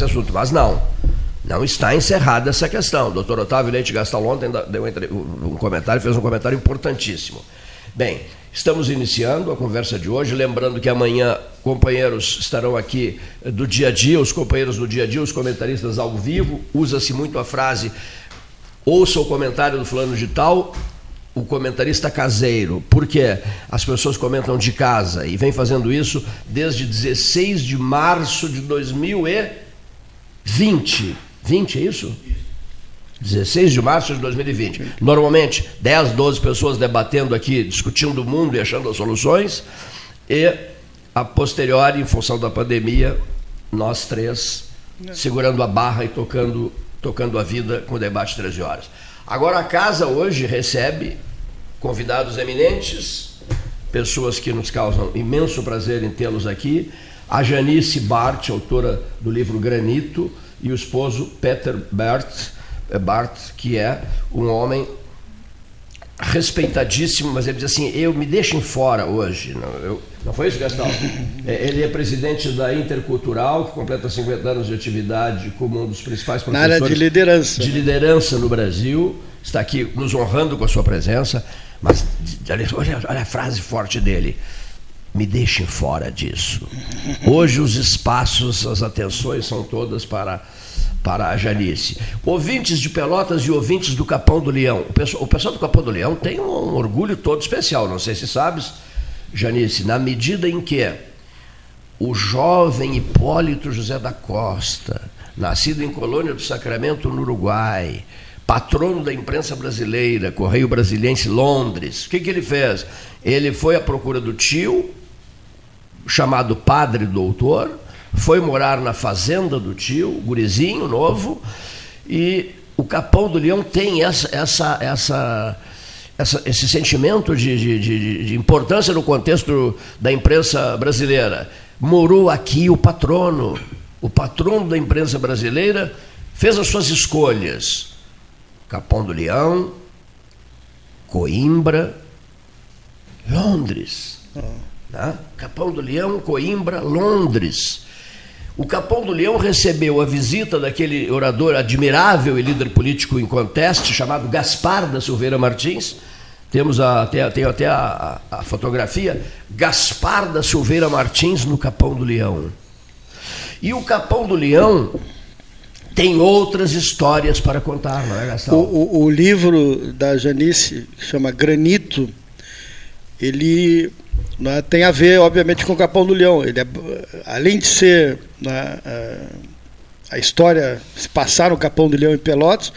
esse assunto. Mas não, não está encerrada essa questão. O doutor Otávio Leite Gastal ontem deu um comentário, fez um comentário importantíssimo. Bem, estamos iniciando a conversa de hoje, lembrando que amanhã companheiros estarão aqui do dia a dia, os companheiros do dia a dia, os comentaristas ao vivo. Usa-se muito a frase ouça o comentário do fulano de tal, o comentarista caseiro, porque as pessoas comentam de casa e vem fazendo isso desde 16 de março de 2020. 20 é isso? 16 de março de 2020. Normalmente, 10, 12 pessoas debatendo aqui, discutindo o mundo e achando as soluções, e a posteriori, em função da pandemia, nós três segurando a barra e tocando, tocando a vida com o debate 13 horas. Agora a casa hoje recebe convidados eminentes, pessoas que nos causam imenso prazer em tê-los aqui. A Janice Bart, autora do livro Granito, e o esposo Peter Bart, eh, Bart que é um homem respeitadíssimo, mas ele diz assim: eu me deixem fora hoje. Não, eu, não foi isso, Gastão? É, ele é presidente da Intercultural, que completa 50 anos de atividade como um dos principais professores Na área de liderança. de liderança no Brasil. Está aqui nos honrando com a sua presença. Mas olha, olha a frase forte dele. Me deixem fora disso. Hoje os espaços, as atenções são todas para para a Janice. Ouvintes de Pelotas e ouvintes do Capão do Leão. O pessoal, o pessoal do Capão do Leão tem um orgulho todo especial, não sei se sabes, Janice, na medida em que o jovem Hipólito José da Costa, nascido em Colônia do Sacramento, no Uruguai, patrono da imprensa brasileira, Correio Brasiliense Londres, o que, que ele fez? Ele foi à procura do tio, chamado Padre Doutor, foi morar na fazenda do tio, gurizinho novo, e o Capão do Leão tem essa, essa, essa, essa esse sentimento de, de, de, de, importância no contexto da imprensa brasileira. Morou aqui o patrono, o patrono da imprensa brasileira fez as suas escolhas. Capão do Leão, Coimbra, Londres. Né? Capão do Leão, Coimbra, Londres. O Capão do Leão recebeu a visita daquele orador admirável e líder político em conteste, chamado Gaspar da Silveira Martins. Temos a, até, tem até a, a, a fotografia. Gaspar da Silveira Martins no Capão do Leão. E o Capão do Leão tem outras histórias para contar, não é, Gastão? O, o, o livro da Janice, que chama Granito, ele né, tem a ver, obviamente, com o Capão do Leão. Ele é, além de ser né, a história se passar no Capão do Leão em Pelotas,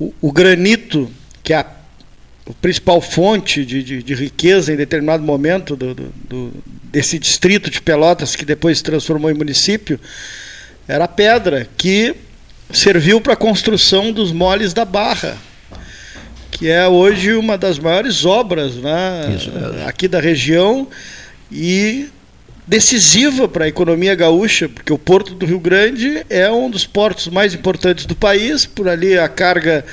o, o granito, que é a, a principal fonte de, de, de, riqueza em determinado momento do, do, do, desse distrito de Pelotas, que depois se transformou em município, era a pedra que serviu para a construção dos moles da Barra que é hoje uma das maiores obras né, aqui da região e decisiva para a economia gaúcha, porque o Porto do Rio Grande é um dos portos mais importantes do país, por ali a carga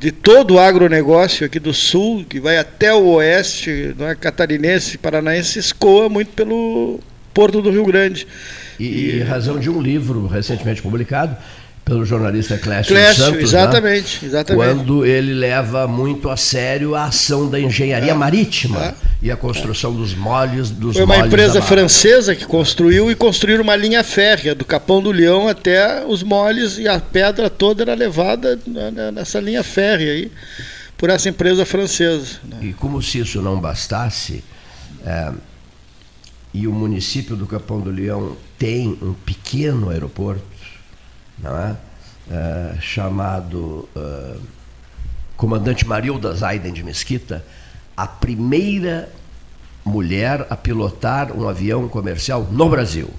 de todo o agronegócio aqui do sul, que vai até o oeste, é, catarinense, paranaense, escoa muito pelo Porto do Rio Grande. E, e razão de um livro recentemente publicado, pelo jornalista Clécio, Clécio Santos, exatamente, né? exatamente. quando ele leva muito a sério a ação da engenharia é, marítima é, e a construção é. dos molhos dos Foi uma empresa francesa que construiu e construíram uma linha férrea do Capão do Leão até os moles e a pedra toda era levada nessa linha férrea aí por essa empresa francesa. Né? E como se isso não bastasse, é, e o município do Capão do Leão tem um pequeno aeroporto é? é chamado uh, Comandante Marilda Zaiden de Mesquita, a primeira mulher a pilotar um avião comercial no Brasil.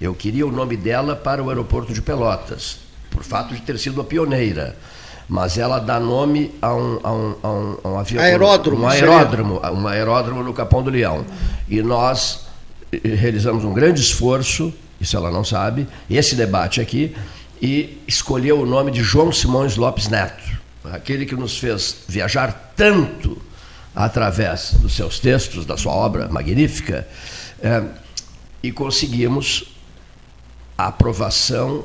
Eu queria o nome dela para o aeroporto de Pelotas, por fato de ter sido a pioneira. Mas ela dá nome a um, a um, a um, a um avião. Aeródromo. Um aeródromo, um aeródromo no Capão do Leão. E nós eh, realizamos um grande esforço, isso ela não sabe, esse debate aqui, e escolheu o nome de João Simões Lopes Neto, aquele que nos fez viajar tanto através dos seus textos, da sua obra magnífica, é, e conseguimos a aprovação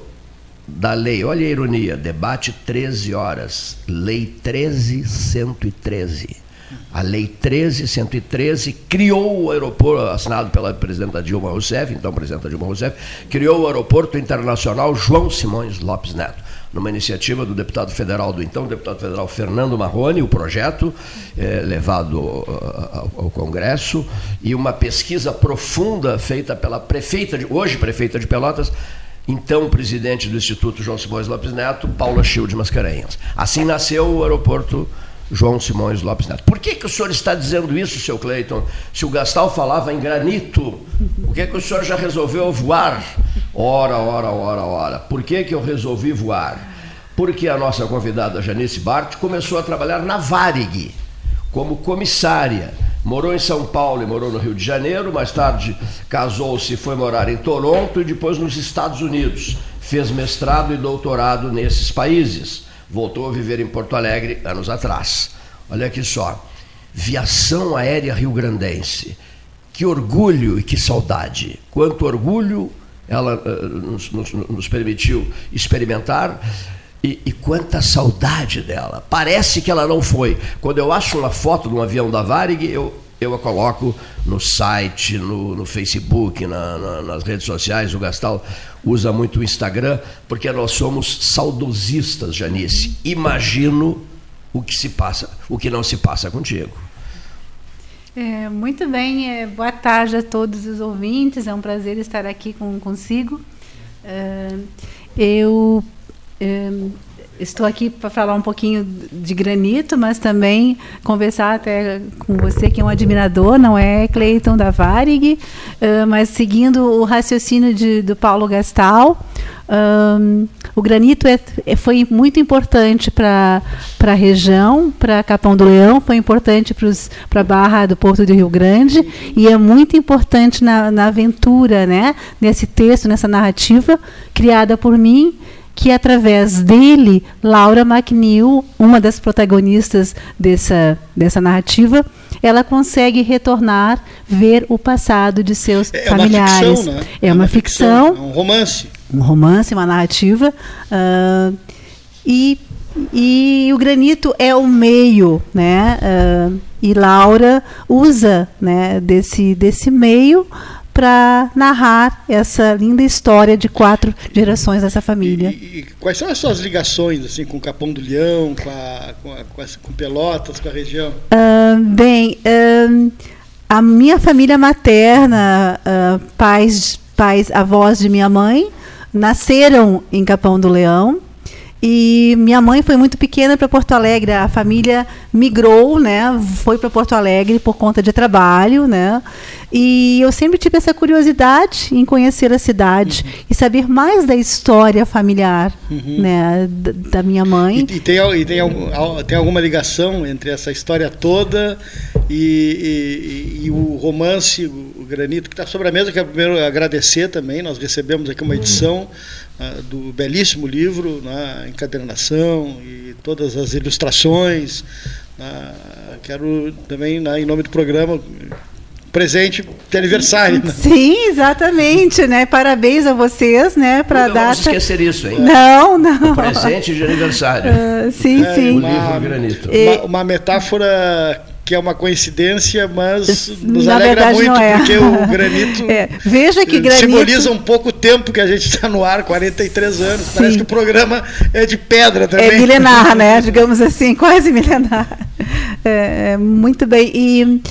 da lei, olha a ironia, debate 13 horas, lei 13113. A lei 13113 criou o aeroporto, assinado pela presidenta Dilma Rousseff, então presidenta Dilma Rousseff, criou o aeroporto internacional João Simões Lopes Neto numa iniciativa do deputado federal, do então deputado federal Fernando Marrone, o projeto é, levado ao, ao, Congresso, e uma pesquisa profunda feita pela prefeita, de, hoje prefeita de Pelotas, então presidente do Instituto João Simões Lopes Neto, Paula Chil de Mascarenhas. Assim nasceu o aeroporto João Simões Lopes Neto. Por que, que o senhor está dizendo isso, seu Cleiton? Se o Gastal falava em granito, por que, que o senhor já resolveu voar? Ora, ora, ora, ora. Por que, que eu resolvi voar? Porque a nossa convidada Janice Bart começou a trabalhar na Varig, como comissária. Morou em São Paulo e morou no Rio de Janeiro, mais tarde casou-se e foi morar em Toronto e depois nos Estados Unidos. Fez mestrado e doutorado nesses países voltou a viver em Porto Alegre anos atrás. Olha aqui só. Viação Aérea Rio Grandense. Que orgulho e que saudade. Quanto orgulho ela uh, nos, nos, nos, permitiu experimentar e, e, quanta saudade dela. Parece que ela não foi. Quando eu acho uma foto de um avião da Varig, eu, eu a coloco no site, no, no Facebook, na, na, nas redes sociais. O Gastal usa muito o Instagram, porque nós somos saudosistas, Janice. Imagino o que se passa, o que não se passa contigo. É, muito bem, é, boa tarde a todos os ouvintes, é um prazer estar aqui com, consigo. É, eu é, estou aqui para falar um pouquinho de granito, mas também conversar até com você, que é um admirador, não é Cleiton da Varig, uh, mas seguindo o raciocínio de, do Paulo Gastal. Um, o granito é, é, foi muito importante para a região, para Capão do Leão, foi importante para a Barra do Porto do Rio Grande e é muito importante na, na aventura, né? nesse texto, nessa narrativa criada por mim que através dele, Laura McNeil, uma das protagonistas dessa, dessa narrativa, ela consegue retornar, ver o passado de seus é familiares. Uma ficção, né? É, é uma, uma ficção, ficção, é um romance. Um romance, uma narrativa. Uh, e, e o granito é o meio, né? Uh, e Laura usa né, desse, desse meio para narrar essa linda história de quatro gerações dessa família. E, e, quais são as suas ligações assim com Capão do Leão, com, a, com, a, com, a, com Pelotas, com a região? Uh, bem, uh, a minha família materna, uh, pais, pais, avós de minha mãe, nasceram em Capão do Leão. E minha mãe foi muito pequena para Porto Alegre. A família migrou, né? Foi para Porto Alegre por conta de trabalho, né? E eu sempre tive essa curiosidade em conhecer a cidade uhum. e saber mais da história familiar, uhum. né? Da, da, minha mãe. E, e, tem, e tem, tem, alguma ligação entre essa história toda e, e, e o romance, o, o Granito, que está sobre a mesa. Quero primeiro agradecer também. Nós recebemos aqui uma edição. Uhum do belíssimo livro, na né, encadernação e todas as ilustrações. Né. quero também, né, em nome do programa, presente de aniversário. Né? Sim, exatamente, né? Parabéns a vocês, né? Para dar. Não vamos esquecer isso, hein? Não, não. O presente de aniversário. Uh, sim, é, sim. Uma, o livro Granito. Uma, uma metáfora que é uma coincidência, mas nos Na alegra muito, é. porque o granito é. Veja que granito... simboliza um pouco o tempo que a gente está no ar, 43 anos. Sim. Parece que o programa é de pedra também. É milenar, né? Digamos assim, quase milenar. É, é muito bem. E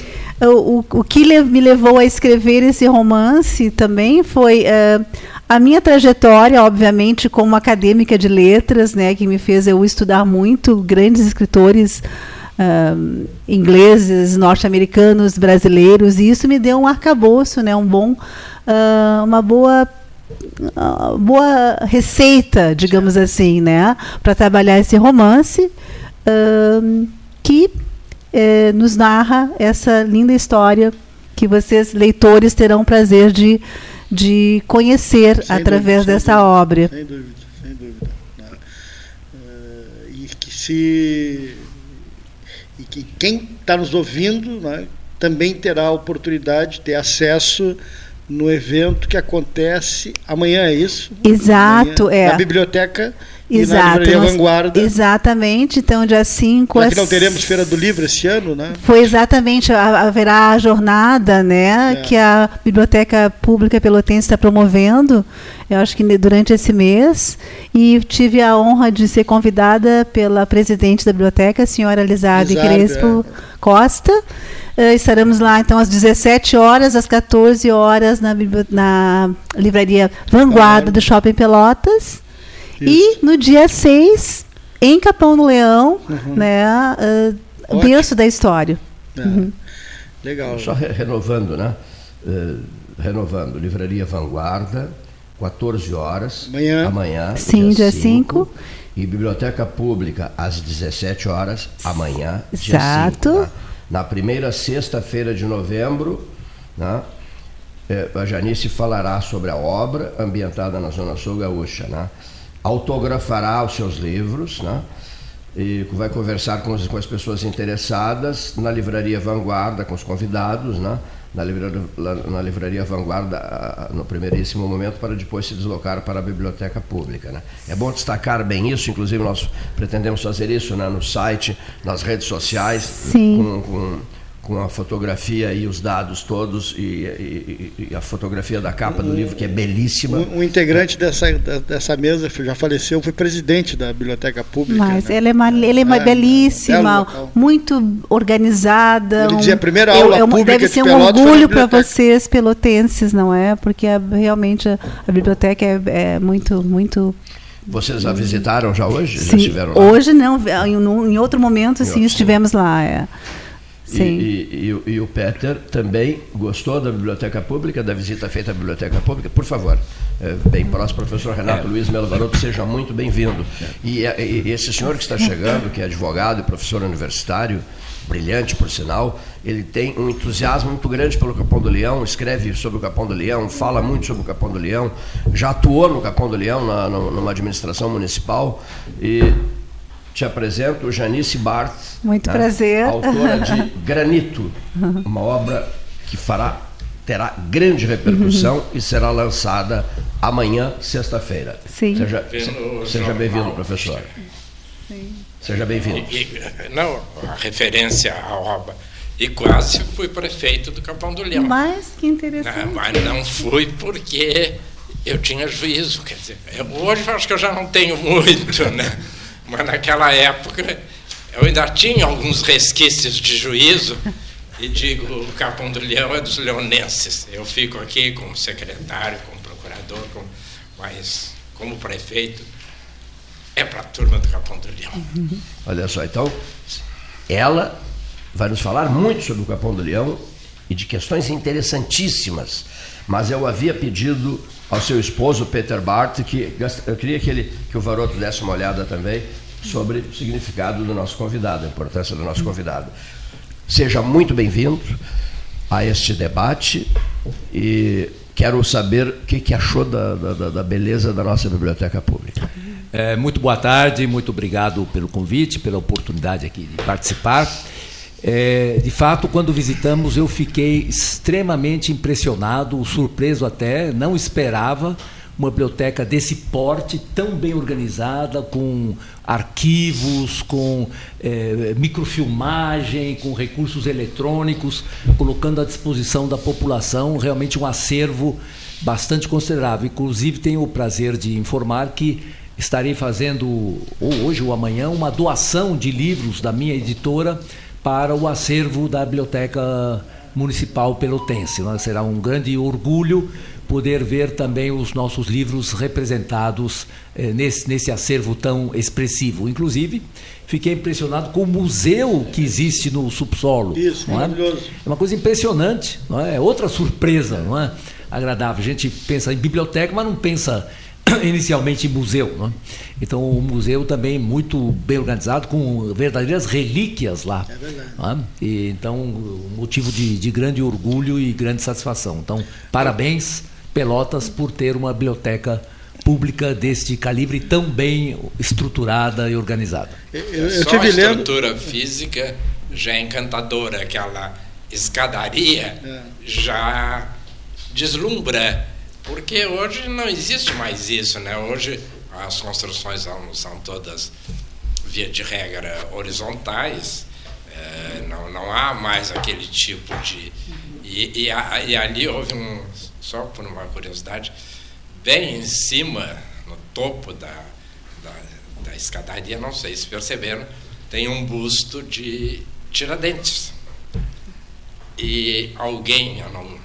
o, o que me levou a escrever esse romance também foi é, a minha trajetória, obviamente, como acadêmica de letras, né, que me fez eu estudar muito grandes escritores uh, ingleses, norte-americanos, brasileiros, e isso me deu um arcabouço, né, um bom, uh, uma boa uh, boa receita, digamos assim, né, para trabalhar esse romance que eh, nos narra essa linda história que vocês leitores terão prazer de, de conhecer sem através dúvida, dessa obra. Sem dúvida, sem dúvida. Uh, e que se e que quem está nos ouvindo né, também terá a oportunidade de ter acesso no evento que acontece amanhã, é isso? Exato, amanhã, é. Na biblioteca Exato, e na nós, Vanguarda. Exatamente, então dia 5 Já que não teremos Feira do Livro esse ano, né? Foi exatamente, haverá a jornada né, é. que a Biblioteca Pública Pelotense está promovendo, eu acho que durante esse mês, e tive a honra de ser convidada pela presidente da biblioteca, a senhora Lizarde Crespo é. Costa, Uh, estaremos lá então às 17 horas, às 14 horas na, na livraria Vanguarda do Shopping Pelotas. Isso. E no dia 6, em Capão do Leão, uhum. né, uh, berço da história. É. Uhum. Legal. Só re renovando, né? Uh, renovando, Livraria Vanguarda, 14 horas. Amanhã. Amanhã. Sim, dia 5. E Biblioteca Pública, às 17 horas, amanhã, Exato. dia 5. Tá? Na primeira sexta-feira de novembro, né, é, a Janice falará sobre a obra ambientada na Zona Sul Gaúcha. Né? Autografará os seus livros né? e vai conversar com as, com as pessoas interessadas na Livraria Vanguarda, com os convidados. Né? na livraria, na livraria Vanguarda no primeiríssimo momento para depois se deslocar para a biblioteca pública. Né? É bom destacar bem isso, inclusive nós pretendemos fazer isso né, no site, nas redes sociais, Sim. com, com com a fotografia e os dados todos e, e, e, a fotografia da capa do livro que é belíssima. Um, um integrante dessa, dessa mesa já faleceu, foi presidente da biblioteca pública. Mas né? ela é, uma, ela é, é belíssima, é muito organizada. Ele dizia a primeira aula eu, pública deve ser um orgulho para vocês pelotenses, não é? Porque a, realmente a, a, biblioteca é, é muito muito vocês a visitaram já hoje? Sim, já estiveram lá? Hoje não, em, em outro momento em sim, outro estivemos lá. É. E, e, e, e, o Peter também gostou da biblioteca pública, da visita feita à biblioteca pública. Por favor, é, bem próximo, professor Renato é. Luiz Melo Varoto, seja muito bem-vindo. E, e, esse senhor que está chegando, que é advogado e professor universitário, brilhante por sinal, ele tem um entusiasmo muito grande pelo Capão do Leão, escreve sobre o Capão do Leão, fala muito sobre o Capão do Leão, já atuou no Capão do Leão, na, numa administração municipal e te apresento Janice Bart. Muito né? prazer. Autora de Granito, uma obra que fará terá grande repercussão uhum. e será lançada amanhã, sexta-feira. Sim. Seja, seja bem-vindo, professor. Sim. Seja bem-vindo. Não, a referência à obra. E quase fui prefeito do Capão do Leão. Mas que interessante. Não, mas não fui porque eu tinha juízo. Quer dizer, eu, hoje eu acho que eu já não tenho muito, né? Mas naquela época eu ainda tinha alguns resquícios de juízo e digo, o Capão do Leão é dos leonenses. Eu fico aqui como secretário, como procurador, como, mas como prefeito é para a turma do Capão do Leão. Olha só, então, ela vai nos falar muito sobre o Capão do Leão e de questões interessantíssimas. Mas eu havia pedido ao seu esposo Peter Bart, que eu queria que, ele, que o Varoto desse uma olhada também sobre o significado do nosso convidado, a importância do nosso convidado. Seja muito bem-vindo a este debate e quero saber o que, que achou da, da, da, beleza da nossa biblioteca pública. É, muito boa tarde, muito obrigado pelo convite, pela oportunidade aqui de participar. É, de fato, quando visitamos, eu fiquei extremamente impressionado, surpreso até, não esperava uma biblioteca desse porte, tão bem organizada, com arquivos, com é, microfilmagem, com recursos eletrônicos, colocando à disposição da população realmente um acervo bastante considerável. Inclusive, tenho o prazer de informar que estarei fazendo, ou hoje ou amanhã, uma doação de livros da minha editora para o acervo da Biblioteca Municipal Pelotense. Né? Será um grande orgulho poder ver também os nossos livros representados eh, nesse, nesse acervo tão expressivo. Inclusive, fiquei impressionado com o museu que existe no subsolo. Isso, é? maravilhoso. É uma coisa impressionante, não é? é outra surpresa, não é? Agradável. A gente pensa em biblioteca, mas não pensa inicialmente museu. Né? Então, o museu também muito bem organizado, com verdadeiras relíquias lá. É verdade. Né? E, então, um motivo de, de, grande orgulho e grande satisfação. Então, parabéns, Pelotas, por ter uma biblioteca pública deste calibre tão bem estruturada e organizada. Eu, eu, eu Só a estrutura lendo... física já é encantadora, aquela escadaria é. já deslumbra, porque hoje não existe mais isso, né? Hoje as construções são, são todas via de regra horizontais, é, não, não há mais aquele tipo de e, e, e ali houve um só por uma curiosidade bem em cima no topo da, da, da escadaria, não sei se perceberam, tem um busto de Tiradentes. E alguém, eu não,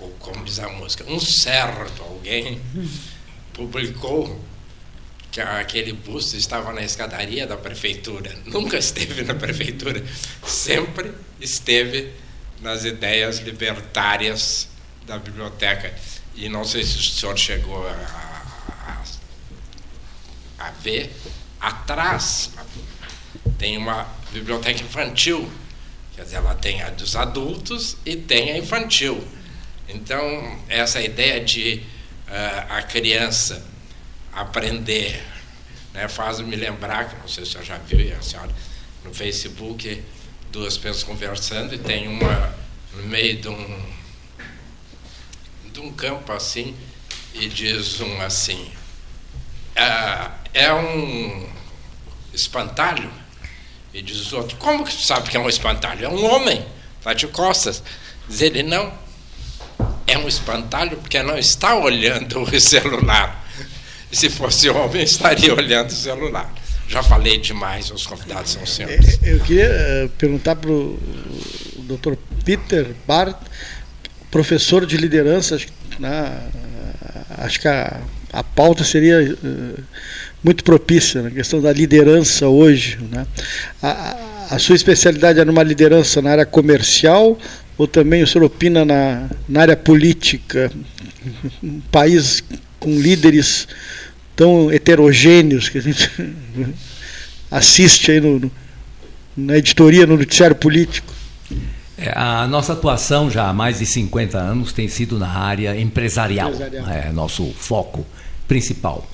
ou como diz a música, um certo alguém publicou que aquele busto estava na escadaria da prefeitura. Nunca esteve na prefeitura, sempre esteve nas ideias libertárias da biblioteca. E não sei se o senhor chegou a, a, a ver, atrás tem uma biblioteca infantil. Quer dizer, ela tem a dos adultos e tem a infantil. Então, essa ideia de uh, a criança aprender né, faz-me lembrar, não sei se eu já viu, a senhora, no Facebook, duas pessoas conversando e tem uma no meio de um, de um campo assim e diz um assim, é, é um espantalho? E diz o outro, como que sabe que é um espantalho? É um homem, está de costas. Diz ele, não, é um espantalho porque não está olhando o celular. Se fosse homem, estaria olhando o celular. Já falei demais, os convidados são senhores. Eu queria eh, perguntar para o Dr. Peter Bart, professor de liderança. Acho, né, acho que a, a pauta seria uh, muito propícia na questão da liderança hoje. Né? A, a, sua especialidade é numa liderança na área comercial ou também o senhor opina na, na área política? Um país com líderes tão heterogêneos que a gente assiste aí no, no, na editoria, no noticiário político. É, a nossa atuação já há mais de 50 anos tem sido na área empresarial, empresarial. é nosso foco principal.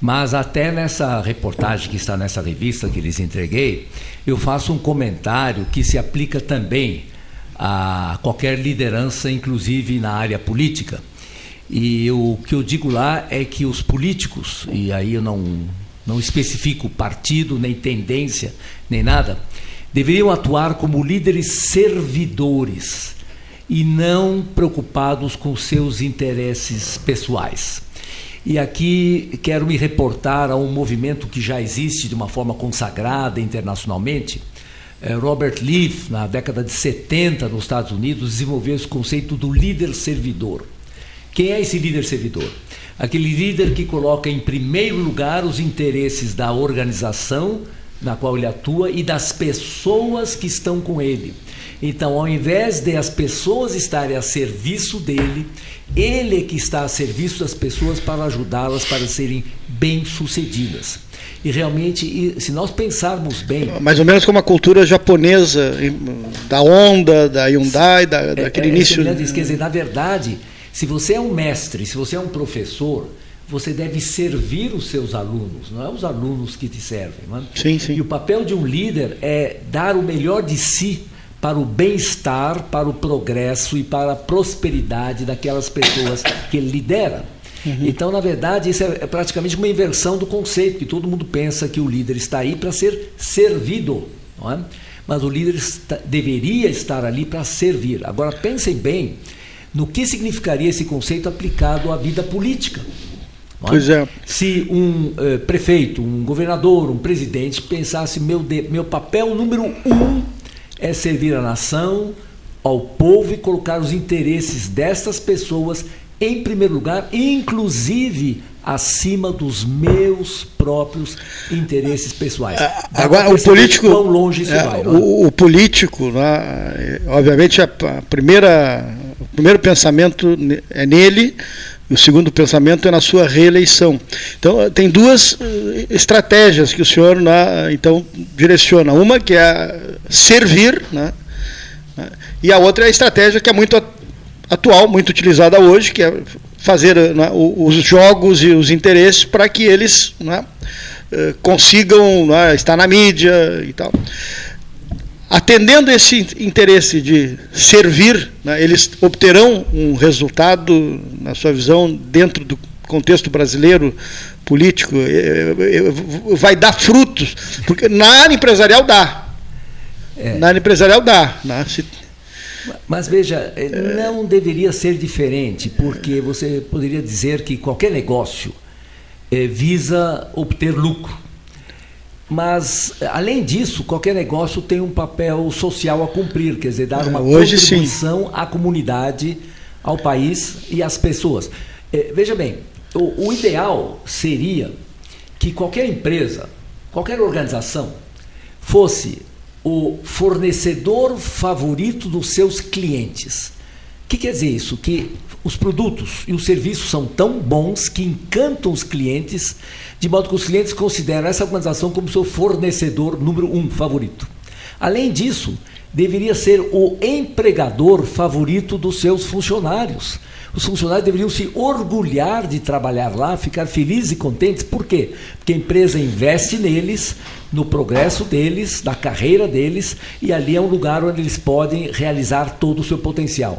Mas até nessa reportagem que está nessa revista que lhes entreguei, eu faço um comentário que se aplica também a qualquer liderança, inclusive na área política. E o que eu digo lá é que os políticos, e aí eu não, não especifico partido, nem tendência, nem nada, deveriam atuar como líderes servidores e não preocupados com seus interesses pessoais. E aqui quero me reportar a um movimento que já existe de uma forma consagrada internacionalmente. É, Robert Leaf, na década de 70 nos Estados Unidos, desenvolveu esse conceito do líder servidor. Quem é esse líder servidor? Aquele líder que coloca em primeiro lugar os interesses da organização na qual ele atua e das pessoas que estão com ele. Então, ao invés de as pessoas estarem a serviço dele, ele é que está a serviço das pessoas para ajudá-las para serem bem-sucedidas. E realmente, se nós pensarmos bem. Mais ou menos como a cultura japonesa, da Honda, da Hyundai, da, daquele é, é início. Quer dizer, na verdade, se você é um mestre, se você é um professor, você deve servir os seus alunos, não é os alunos que te servem. Não é? Sim, sim. E o papel de um líder é dar o melhor de si para o bem-estar, para o progresso e para a prosperidade daquelas pessoas que ele lidera. Uhum. Então, na verdade, isso é, é praticamente uma inversão do conceito, que todo mundo pensa que o líder está aí para ser servido, é? mas o líder está, deveria estar ali para servir. Agora, pensem bem no que significaria esse conceito aplicado à vida política. É? Pois é. Se um uh, prefeito, um governador, um presidente pensasse meu, de, meu papel número um é servir a nação, ao povo e colocar os interesses dessas pessoas em primeiro lugar, inclusive acima dos meus próprios interesses pessoais. Ah, agora, o político, quão longe isso é, vai, é? o, o, político, né, obviamente, a, primeira, o primeiro pensamento é nele o segundo pensamento é na sua reeleição. Então, tem duas eh, estratégias que o senhor né, então direciona. Uma que é servir, né, né, e a outra é a estratégia que é muito atual, muito utilizada hoje, que é fazer né, os jogos e os interesses para que eles né, eh, consigam né, estar na mídia e tal. atendendo esse interesse de servir, né, eles obterão um resultado, na sua visão, dentro do contexto brasileiro político, vai dar frutos, porque na área empresarial dá. É. Na área empresarial dá. Né? Se, mas veja, eh, não deveria ser diferente, porque você poderia dizer que qualquer negócio é, visa obter lucro. Mas, além disso, qualquer negócio tem um papel social a cumprir, quer dizer, dar uma Hoje, contribuição sim. à comunidade, ao país e às pessoas. É, veja bem, o, o ideal seria que qualquer empresa, qualquer organização, fosse o fornecedor favorito dos seus clientes. O que quer dizer isso? Que os produtos e os serviços são tão bons que encantam os clientes, de modo que os clientes consideram essa organização como seu fornecedor número um favorito. Além disso, deveria ser o empregador favorito dos seus funcionários. Os funcionários deveriam se orgulhar de trabalhar lá, ficar felizes e contentes. Por quê? Porque a empresa investe neles, no progresso deles, na carreira deles, e ali é um lugar onde eles podem realizar todo o seu potencial.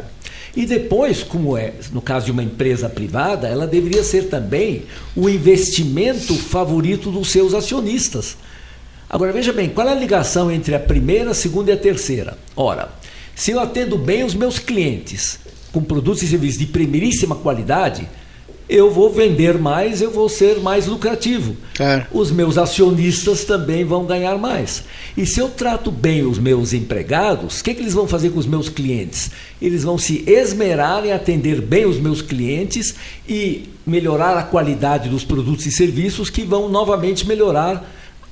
E depois, como é no caso de uma empresa privada, ela deveria ser também o investimento favorito dos seus acionistas. Agora veja bem, qual é a ligação entre a primeira, a segunda e a terceira? Ora, se eu atendo bem os meus clientes com produtos e serviços de primeiríssima qualidade, eu vou vender mais, eu vou ser mais lucrativo. É. Os meus acionistas também vão ganhar mais. E se eu trato bem os meus empregados, o que, que eles vão fazer com os meus clientes? Eles vão se esmerar em atender bem os meus clientes e melhorar a qualidade dos produtos e serviços que vão novamente melhorar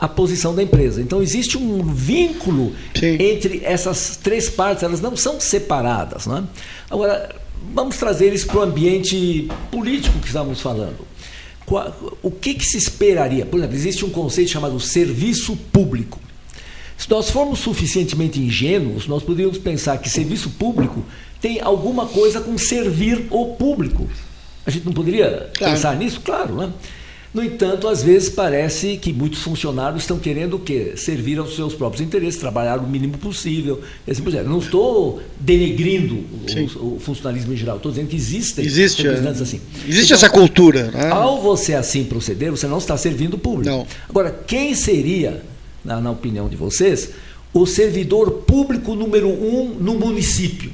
a posição da empresa. Então existe um vínculo Sim. entre essas três partes, elas não são separadas. Né? Agora, vamos trazer isso para o ambiente político que estamos falando. O que, que se esperaria? Por exemplo, existe um conceito chamado serviço público. Se nós formos suficientemente ingênuos, nós poderíamos pensar que serviço público tem alguma coisa com servir o público. A gente não poderia claro. pensar nisso? Claro, né? No entanto, às vezes parece que muitos funcionários estão querendo o quê? Servir aos seus próprios interesses, trabalhar o mínimo possível. Assim por Não estou denegrindo o, o, funcionalismo em geral, estou dizendo que existem Existe, representantes é. assim. Existe então, essa cultura. Né? Ao você assim proceder, você não está servindo o público. Não. Agora, quem seria, na, na opinião de vocês, o servidor público número um no município?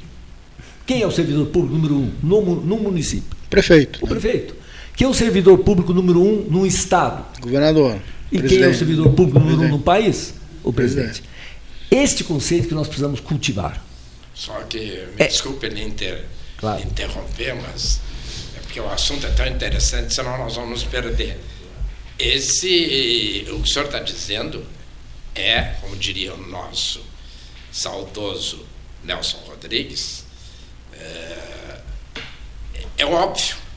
Quem é o servidor público número um no, no município? Prefeito. O prefeito. Quem é o servidor público número um no Estado? Governador. E presidente. quem é o servidor público número presidente. um no país? O presidente. presidente. Este conceito que nós precisamos cultivar. Só que, me é. desculpe lhe inter, claro. interromper, mas é porque o assunto é tão interessante, senão nós vamos nos perder. Esse, o que o senhor está dizendo é, como diria o nosso saudoso Nelson Rodrigues, é, é óbvio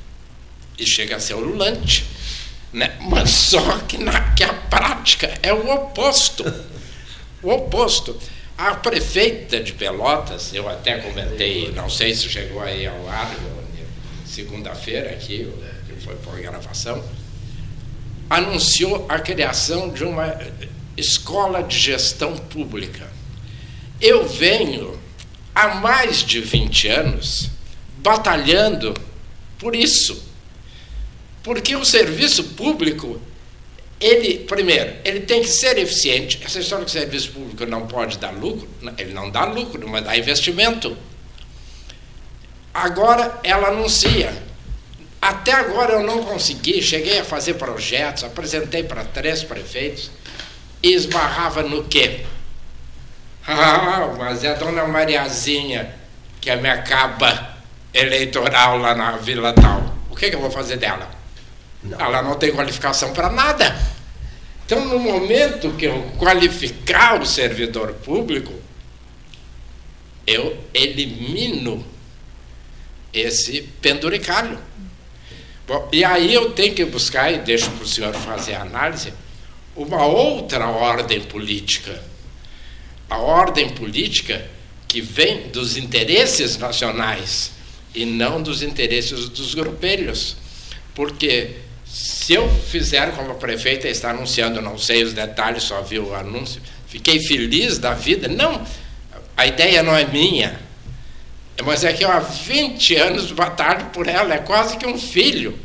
e chega a ser ululante. Né? Mas só que, na, que a prática é o oposto. O oposto. A prefeita de Pelotas, eu até comentei, não sei se chegou aí ao ar, segunda-feira aqui, que foi por gravação, anunciou a criação de uma escola de gestão pública. Eu venho há mais de 20 anos batalhando por isso porque o serviço público, ele, primeiro, ele tem que ser eficiente. Essa história que o serviço público não pode dar lucro, ele não dá lucro, mas dá investimento. Agora ela anuncia. Até agora eu não consegui, cheguei a fazer projetos, apresentei para três prefeitos e esbarrava no quê? Ah, mas é a dona Mariazinha, que é minha caba eleitoral lá na Vila Tal. O que, que eu vou fazer dela? Não. Ela não tem qualificação para nada. Então, no momento que eu qualificar o servidor público, eu elimino esse penduricalho. Bom, e aí eu tenho que buscar, e deixo para o senhor fazer a análise, uma outra ordem política. A ordem política que vem dos interesses nacionais e não dos interesses dos grupelhos. Porque se eu fizer como a prefeita está anunciando, não sei os detalhes, só vi o anúncio, fiquei feliz da vida. Não, a ideia não é minha, mas é que eu há 20 anos batalho por ela, é quase que um filho.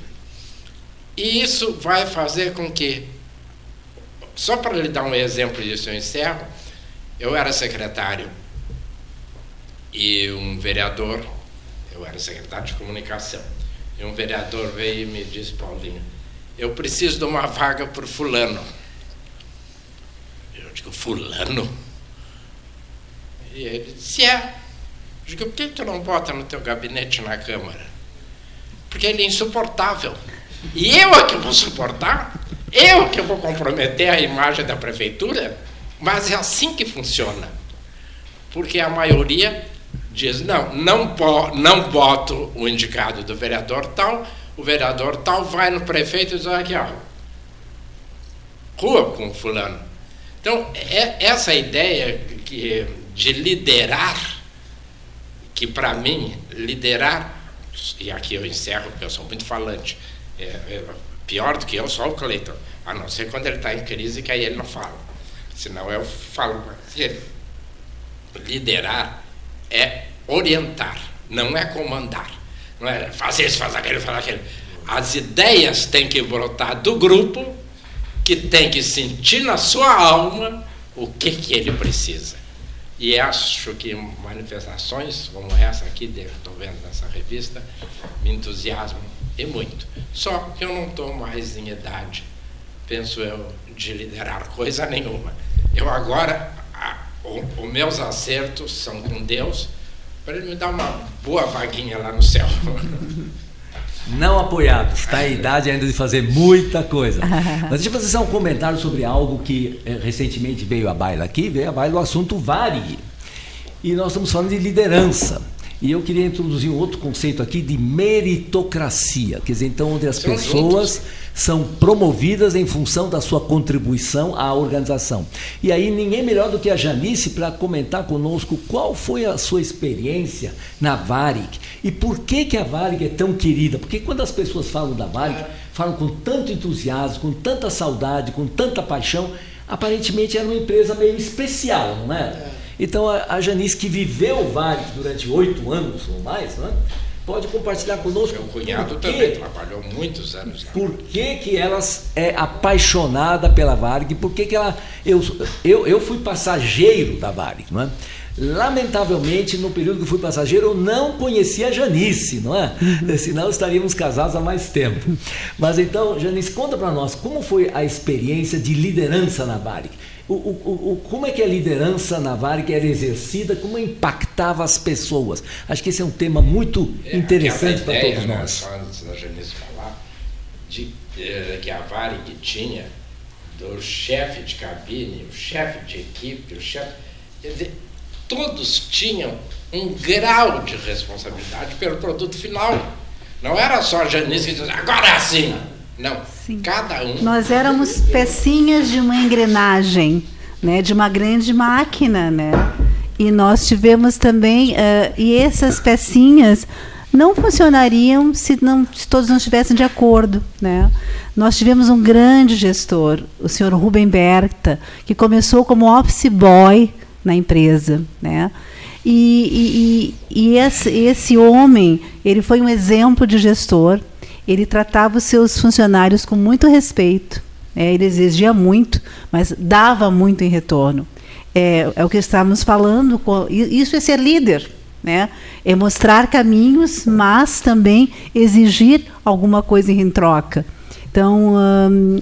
E isso vai fazer com que, só para lhe dar um exemplo disso, eu encerro, eu era secretário e um vereador, eu era secretário de comunicação, e um vereador veio e me disse, Paulinho, eu preciso de uma vaga por fulano. Eu digo, fulano? E ele disse, é. Eu digo, por que tu não bota no teu gabinete na Câmara? Porque ele é insuportável. E eu é que vou suportar? Eu que vou comprometer a imagem da prefeitura? Mas é assim que funciona. Porque a maioria diz, não, não, não boto o indicado do vereador tal, o vereador tal vai no prefeito e diz, aqui, ó, rua com fulano. Então, é essa ideia que, de liderar, que para mim, liderar, e aqui eu encerro, porque eu sou muito falante, é, é, pior do que eu, só o Cleiton, a não ser quando ele está em crise, que aí ele não fala. Senão eu falo. Liderar é orientar, não é comandar. Não é fazer isso, fazer aquilo, fazer aquilo. As ideias têm que brotar do grupo, que tem que sentir na sua alma o que, que ele precisa. E acho que manifestações como essa aqui, estou vendo nessa revista, me entusiasmam e muito. Só que eu não estou mais em idade, penso eu, de liderar coisa nenhuma. Eu agora, os meus acertos são com Deus, para ele me dar uma boa vaguinha lá no céu. Não apoiado, está em idade ainda de fazer muita coisa. Mas deixa eu fazer só um comentário sobre algo que é, recentemente veio à baila aqui, veio à baila o assunto Varig. E nós estamos falando de liderança. E eu queria introduzir um outro conceito aqui de meritocracia, quer dizer, então, onde as São pessoas juntos. são promovidas em função da sua contribuição à organização. E aí, ninguém melhor do que a Janice para comentar conosco qual foi a sua experiência na Varig e por que, que a Varig é tão querida. Porque quando as pessoas falam da Varig, falam com tanto entusiasmo, com tanta saudade, com tanta paixão, aparentemente era uma empresa meio especial, não é? Então a, a Janice, que viveu o Vale durante oito anos ou mais, né? pode compartilhar conosco. Meu cunhado também trabalhou muitos anos lá. Por que, que ela é apaixonada pela Varg? Por que, que ela. Eu, eu, eu fui passageiro da Varg, não é? Lamentavelmente, no período que fui passageiro, eu não conhecia a Janice, não é? Uhum. Senão estaríamos casados há mais tempo. Mas então, Janice, conta para nós como foi a experiência de liderança na Varig. O, o, o, como é que a liderança na Varig era exercida, como impactava as pessoas? Acho que esse é um tema muito é, interessante para todos né, nós. Antes da Janice falar, de, eh, que a Varig tinha do chefe de cabine, o chefe de equipe, o chefe. Quer dizer, todos tinham um grau de responsabilidade pelo produto final. Não era só a Janice que dizia, agora é assim. Não, Sim. cada um. Nós éramos pecinhas de uma engrenagem, né, de uma grande máquina, né? E nós tivemos também, uh, e essas pecinhas não funcionariam se, não, se todos não estivessem de acordo. Né? Nós tivemos um grande gestor, o senhor Rubem Berta, que começou como office boy na empresa. Né? E, e, e esse, esse homem ele foi um exemplo de gestor, ele tratava os seus funcionários com muito respeito. É, ele exigia muito, mas dava muito em retorno. É, é o que estávamos falando. isso é ser líder, né? É mostrar caminhos, mas também exigir alguma coisa em troca. Então, hum,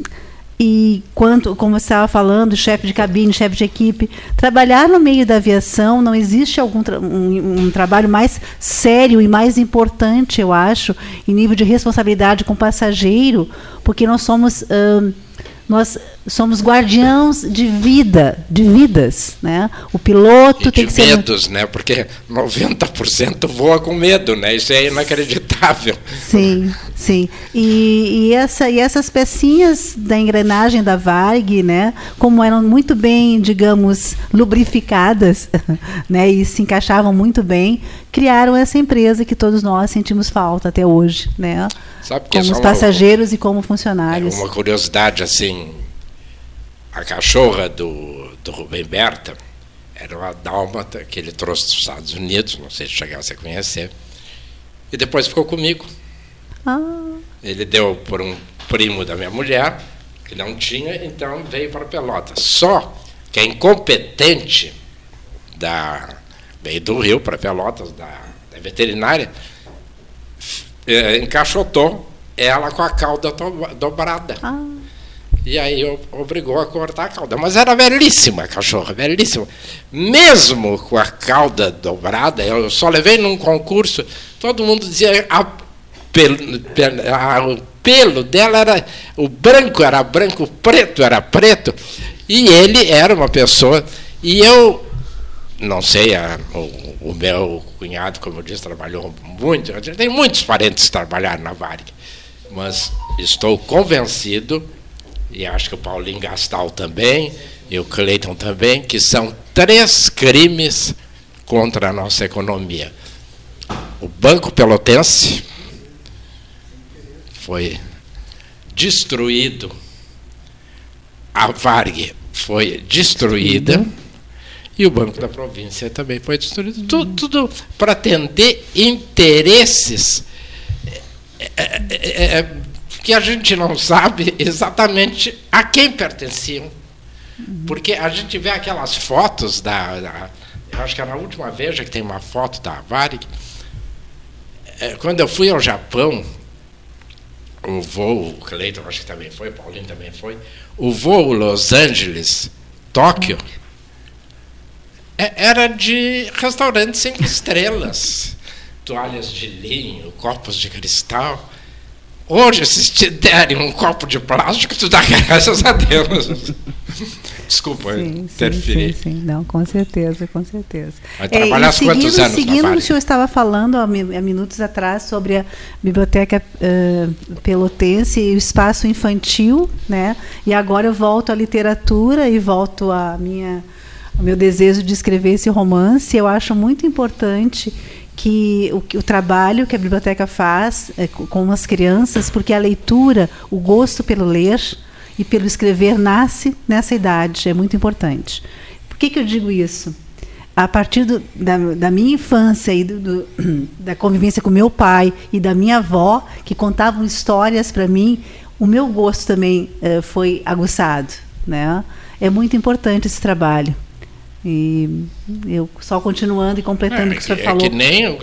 e quanto, como você estava falando, chefe de cabine, chefe de equipe, trabalhar no meio da aviação não existe algum tra um, um, trabalho mais sério e mais importante, eu acho, em nível de responsabilidade com o passageiro, porque nós somos nós somos guardiãos de vida, de vidas, né? O piloto e tem que ser medos, né? Porque 90% voa com medo, né? Isso é inacreditável. Sim, sim. E, e, essa, e essas pecinhas da engrenagem da Varg, né? Como eram muito bem, digamos, lubrificadas, né? E se encaixavam muito bem, criaram essa empresa que todos nós sentimos falta até hoje, né? Sabe que como os passageiros uma, e como funcionários. É uma curiosidade assim, a cachorra do, do Rubem Berta, era uma dálmata que ele trouxe dos Estados Unidos, não sei se chegasse a conhecer, e depois ficou comigo. Ah. Ele deu por um primo da minha mulher, que não tinha, então veio para Pelotas. Só que a incompetente da, veio do Rio para Pelotas, da, da veterinária, é, encaixotou ela com a cauda dobrada. Ah. E aí obrigou a cortar a cauda. Mas era belíssima a cachorra, belíssima. Mesmo com a cauda dobrada, eu só levei num concurso, todo mundo dizia a pelo, a, o pelo dela era. O branco era branco, o preto era preto. E ele era uma pessoa. E eu, não sei, a, o, o, meu cunhado, como eu disse, trabalhou muito. Tem muitos parentes que trabalharam na Varig. Mas estou convencido e acho que o Paulinho Gastal também, e o Cleiton também, que são três crimes contra a nossa economia. O Banco Pelotense foi destruído, a Varg foi destruída e o Banco da Província também foi destruído. Tudo, tudo para atender interesses. É, é, é, é que a gente não sabe exatamente a quem pertenciam. Porque a gente vê aquelas fotos da. da eu acho que é na última Veja que tem uma foto da Varig. É, quando eu fui ao Japão, o voo, o Cleiton acho que também foi, o Paulinho também foi, o voo Los Angeles, Tóquio, é, era de restaurante cinco estrelas. Toalhas de linho, copos de cristal. Hoje, se te derem um copo de plástico, tu dá graças a Deus. Desculpa sim, interferir. Sim, sim, não, com certeza, com certeza. Vai trabalhar é, seguindo, quantos anos Seguindo o que o senhor estava falando há, minutos atrás sobre a Biblioteca uh, Pelotense e o espaço infantil, né? E agora eu volto à literatura e volto minha, ao meu desejo de escrever esse romance. Eu acho muito importante que o, o, trabalho que a biblioteca faz é, com as crianças, porque a leitura, o gosto pelo ler e pelo escrever nasce nessa idade, é muito importante. Por que, que eu digo isso? A partir do, da, da, minha infância e do, do, da convivência com meu pai e da minha avó, que contavam histórias para mim, o meu gosto também uh, foi aguçado. Né? É muito importante esse trabalho. E eu só continuando e completando é, o que o senhor é falou. É que nem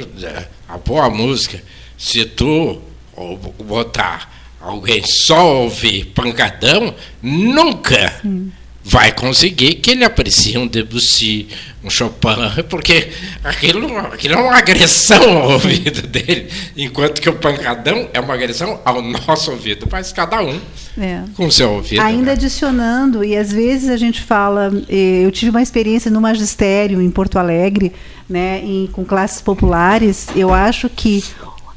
a boa música. Se tu botar alguém só ouvir pancadão, nunca Sim. Vai conseguir que ele aprecie um Debussy, um Chopin, porque aquilo, aquilo é uma agressão ao ouvido dele, enquanto que o pancadão é uma agressão ao nosso ouvido, mas cada um é. com o seu ouvido. Ainda né? adicionando, e às vezes a gente fala, eh, eu tive uma experiência no magistério em Porto Alegre, né, em, com classes populares, eu acho que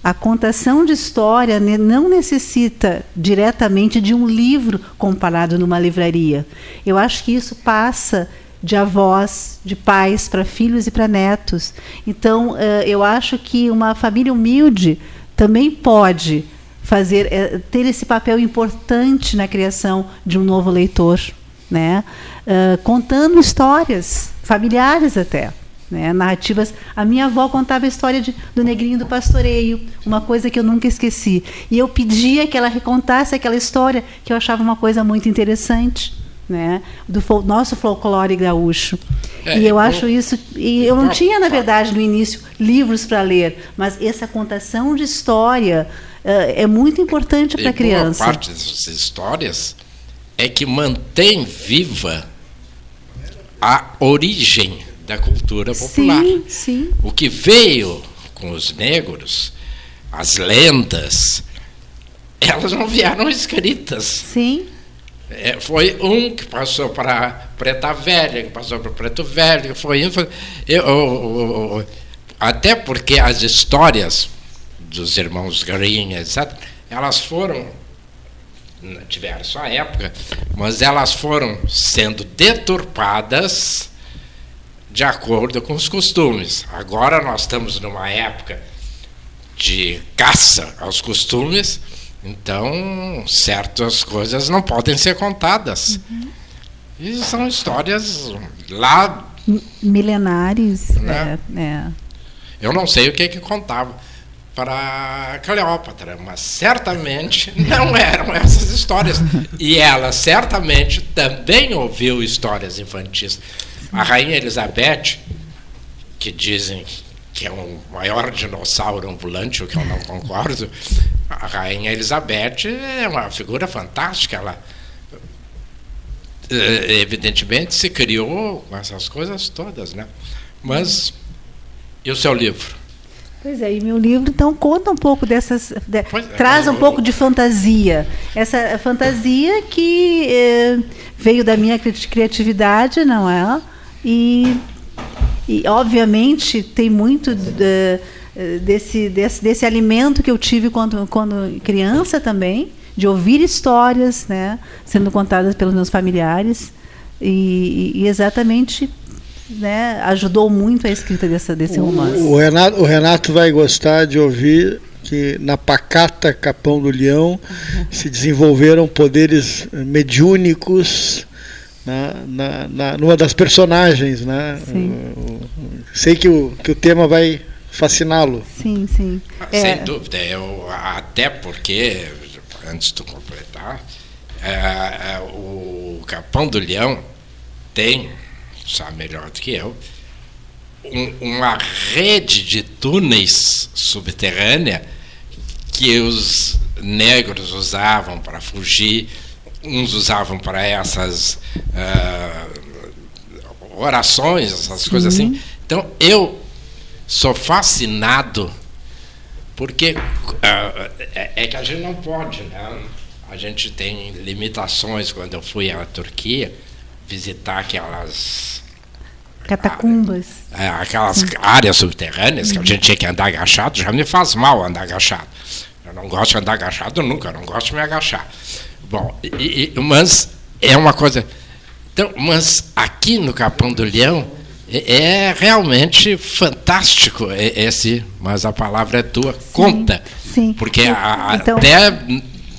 a contação de história não necessita diretamente de um livro comparado numa livraria. Eu acho que isso passa de avós, de pais para filhos e para netos. Então, eh, eu acho que uma família humilde também pode fazer eh, ter esse papel importante na criação de um novo leitor, né? Eh, contando histórias familiares até. Né, narrativas. A minha avó contava a história de, do negrinho do pastoreio, uma coisa que eu nunca esqueci. E eu pedia que ela recontasse aquela história, que eu achava uma coisa muito interessante. Né, do nosso folclore gaúcho. É, e eu acho isso. E eu não tinha, na verdade, no início, livros para ler, mas essa contação de história uh, é muito importante para a criança. Boa parte dessas histórias é que mantém viva a origem da cultura popular. Sim, sim. O que veio com os negros, as lendas, elas não vieram escritas. Sim. É, foi um que passou para Preta Velha, que passou para Preto Velho, foi, foi eu, eu, eu, até porque as histórias dos irmãos Grimm, etc., elas foram tiveram sua época, mas elas foram sendo deturpadas de acordo com os costumes. Agora nós estamos numa época de caça aos costumes, então certas coisas não podem ser contadas. Uhum. E são histórias lá. Milenares. Né? É, é. Eu não sei o que que contava para Cleópatra, mas certamente não eram essas histórias. E ela certamente também ouviu histórias infantis. A rainha Elizabeth, que dizem que é um maior dinossauro ambulante, o que eu não concordo, a rainha Elizabeth é uma figura fantástica. Ela eh, evidentemente se criou com essas coisas todas, né? Mas e o seu livro? Pois é, e meu livro então conta um pouco dessas. De, Pois é, traz um eu- pouco de fantasia. Essa fantasia que eh, veio da minha cri- criatividade, não é? E, e obviamente tem muito de- eh, desse, desse, desse alimento que eu tive quando, quando criança também, de ouvir histórias né, sendo contadas pelos meus familiares. E, e exatamente né, ajudou muito a escrita dessa, desse romance. O Renato, o Renato vai gostar de ouvir que na pacata Capão do Leão se desenvolveram poderes mediúnicos na, na, na- numa das personagens. Né? Sim. O- o- sei que o, que o tema vai fasciná-lo. Sim, sim. É, Sem dúvida, eu, até porque, antes de completar, é, é, o Capão do Leão tem, sabe melhor do que eu, um- uma rede de túneis subterrânea que os negros usavam para fugir, uns usavam para essas ah, orações, essas coisas assim. Então eu sou fascinado porque ah, é, é que a gente não pode, né? A gente tem limitações quando eu fui à Turquia visitar aquelas Catacumbas. é, aquelas áreas subterrâneas que a gente tinha que andar agachado, já me faz mal andar agachado. Eu não gosto de andar agachado nunca, eu não gosto de me agachar. Bom, e- e- mas é uma coisa. Então, mas aqui no Capão do Leão é, é realmente fantástico esse, mas a palavra é tua, conta. sim. Porque a- Então- até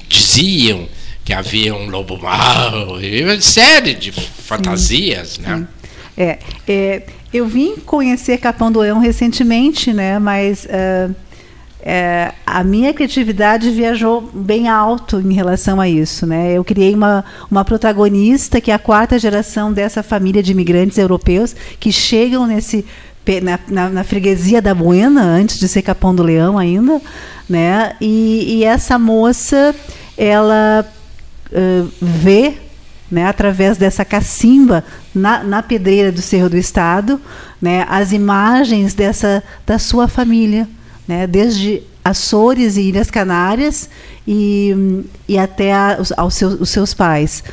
diziam que havia um lobo mau, e uma série de fantasias, né? É, é, eu vim conhecer Capão do Leão recentemente, né? Mas é, é, a minha criatividade viajou bem alto em relação a isso, né? Eu criei uma, uma protagonista que é a quarta geração dessa família de imigrantes europeus que chegam nesse na, na, na freguesia da Buena antes de ser Capão do Leão ainda, né? E, e essa moça ela eh, vê né, através dessa cacimba na, na pedreira do Cerro do Estado, né, as imagens dessa da sua família, né, desde Açores e Ilhas Canárias e, e até a- os, aos seus, os seus pais.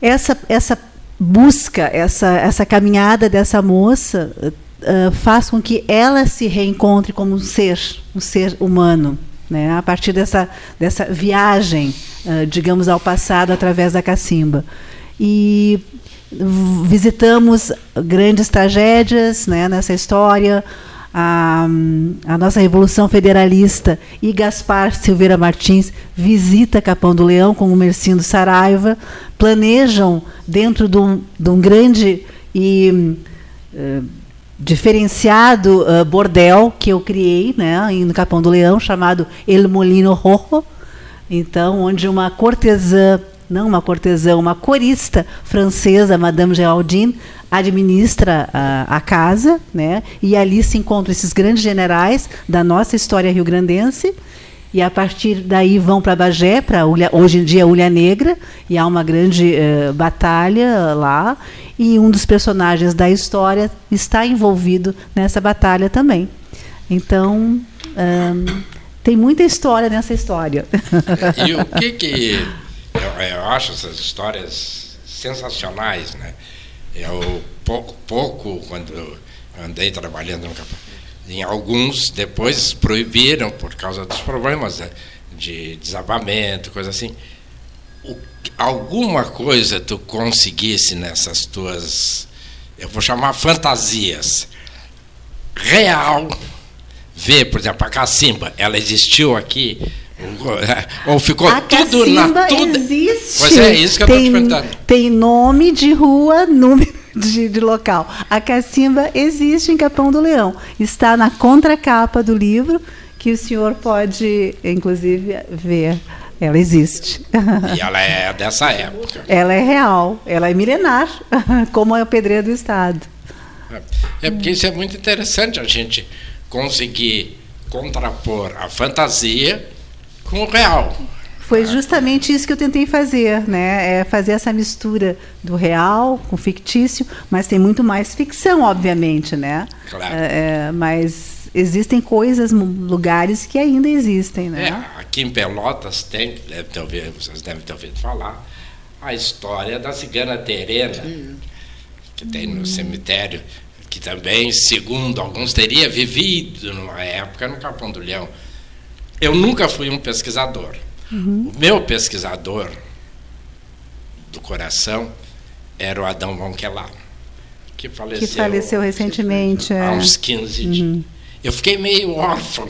Essa, essa busca, essa, essa caminhada dessa moça ah, faz com que ela se reencontre como um ser, um ser humano, né? a partir dessa, dessa viagem, ah, digamos, ao passado através da cacimba. E visitamos grandes tragédias né, nessa história, a, a nossa Revolução Federalista e Gaspar Silveira Martins visita Capão do Leão com o Mercindo Saraiva, planejam dentro de um, de um grande e eh, diferenciado eh, bordel que eu criei né, no Capão do Leão, chamado El Molino Rojo, então, onde uma cortesã, não uma cortesã, uma corista francesa, Madame Geraldine, administra a, a casa, né? E ali se encontram esses grandes generais da nossa história rio-grandense. E a partir daí vão para Bagé, para hoje em dia Ulha Negra, e há uma grande eh, batalha lá. E um dos personagens da história está envolvido nessa batalha também. Então, tem muita história nessa história. E o que que eu, eu acho essas histórias sensacionais, né? Eu pouco pouco quando andei trabalhando no campo, em alguns depois proibiram por causa dos problemas né, de desabamento, coisa assim. O, alguma coisa tu conseguisse nessas tuas, eu vou chamar fantasias, real ver, por exemplo, a cacimba, ela existiu aqui Ou ficou a tudo na tudo. existe. Pois é, isso que eu tem, estou te perguntando. Tem nome de rua, número de, de, local. A cacimba existe em Capão do Leão. Está na contracapa do livro, que o senhor pode, inclusive, ver. Ela existe. E ela é dessa época. Ela é real, ela é milenar, como é o pedreiro do Estado. É porque isso é muito interessante a gente conseguir contrapor a fantasia com o real. Foi justamente isso que eu tentei fazer, né? É fazer essa mistura do real com o fictício, mas tem muito mais ficção, obviamente, né? Claro. É, mas existem coisas, lugares que ainda existem, né? É, aqui em Pelotas tem, deve ter ouvido, vocês devem ter ouvido falar, a história da cigana Terena, que tem no cemitério que também, segundo alguns, teria vivido numa época no Capão do Leão. Eu nunca fui um pesquisador. Uhum. O meu pesquisador do coração era o Adão Vonquelar, que faleceu, que faleceu recentemente. Há é. uns 15 dias. Uhum. Eu fiquei meio órfão,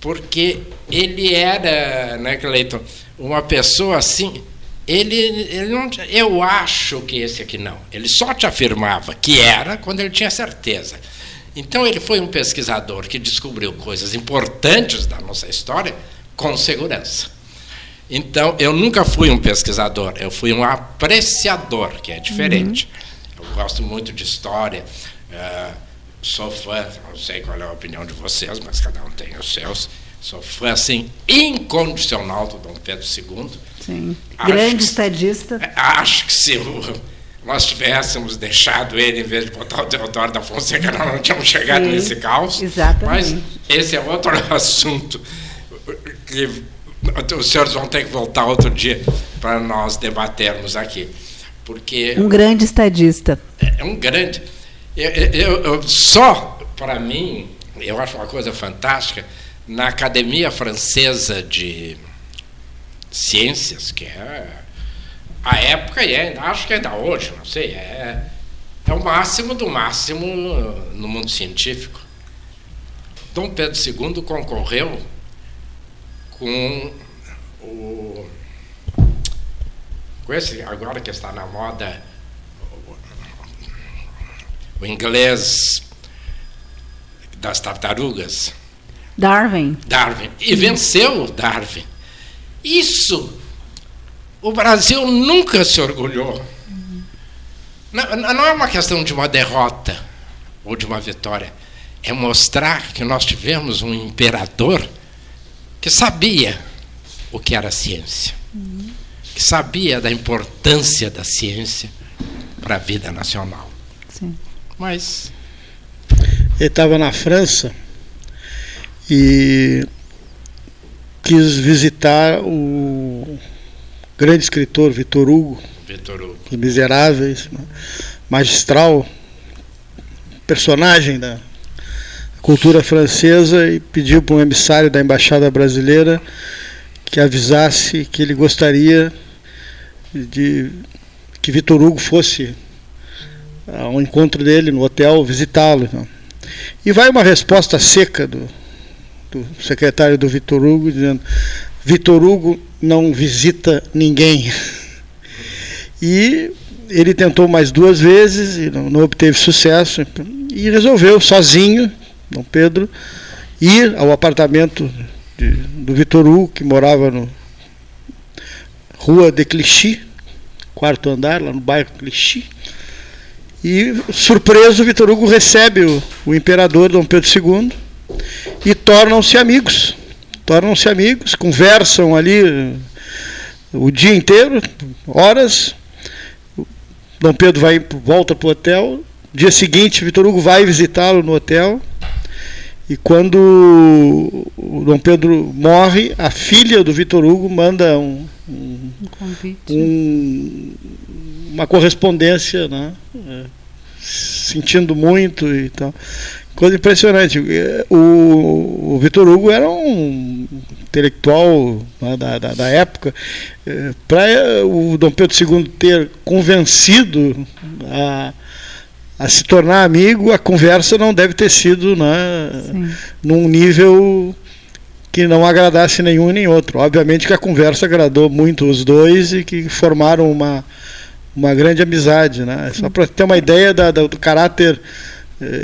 porque ele era, né, Cleiton, uma pessoa assim ele, ele não, eu acho que esse aqui não. Ele só te afirmava que era quando ele tinha certeza. Então ele foi um pesquisador que descobriu coisas importantes da nossa história com segurança. Então eu nunca fui um pesquisador, eu fui um apreciador, que é diferente. Uhum. Eu gosto muito de história. Uh, sou fã, não sei qual é a opinião de vocês, mas cada um tem os seus. Sou fã assim incondicional do Dom Pedro II Sim. Grande que, estadista. Acho que se nós tivéssemos deixado ele em vez de botar o Teodoro da Fonseca, nós não tínhamos chegado Sim, nesse caos. Exatamente. Mas esse é outro assunto que os senhores vão ter que voltar outro dia para nós debatermos aqui. Porque um grande estadista. É, é um grande. Eu, eu, eu só, para mim, eu acho uma coisa fantástica, na Academia Francesa de ciências, que é a época e é, acho que ainda hoje, não sei, é, é o máximo do máximo no mundo científico. Dom Pedro II concorreu com o com esse agora que está na moda o, o inglês das tartarugas. Darwin. Darwin. E venceu Darwin. Isso o Brasil nunca se orgulhou. Não, não é uma questão de uma derrota ou de uma vitória. É mostrar que nós tivemos um imperador que sabia o que era ciência, que sabia da importância da ciência para a vida nacional. Sim. Mas. Ele estava na França e quis visitar o grande escritor Vitor Hugo, Hugo. Os Miseráveis, né? magistral, personagem da cultura francesa e pediu para um emissário da embaixada brasileira que avisasse que ele gostaria de que Vitor Hugo fosse ao encontro dele no hotel visitá-lo. E vai uma resposta seca do do secretário do Vitor Hugo, dizendo: Vitor Hugo não visita ninguém. E ele tentou mais duas vezes e não, não obteve sucesso e resolveu sozinho, Dom Pedro, ir ao apartamento de, do Vitor Hugo, que morava no Rua de Clichy, quarto andar, lá no bairro Clichy. E, surpreso, Vitor Hugo recebe o, o imperador Dom Pedro II e tornam-se amigos. Tornam-se amigos, conversam ali o dia inteiro, horas. Dom Pedro vai volta para o hotel. Dia seguinte, Vitor Hugo vai visitá-lo no hotel. E quando o Dom Pedro morre, a filha do Vitor Hugo manda um, um, um uma correspondência, né? É, sentindo muito e tal. Coisa impressionante. O, o Vitor Hugo era um intelectual né, da, da, da, época. É, Para o Dom Pedro II ter convencido a, a se tornar amigo, a conversa não deve ter sido né, num nível que não agradasse nenhum nem outro. Obviamente que a conversa agradou muito os dois e que formaram uma, uma grande amizade. Né? Só para ter uma ideia da, da, do caráter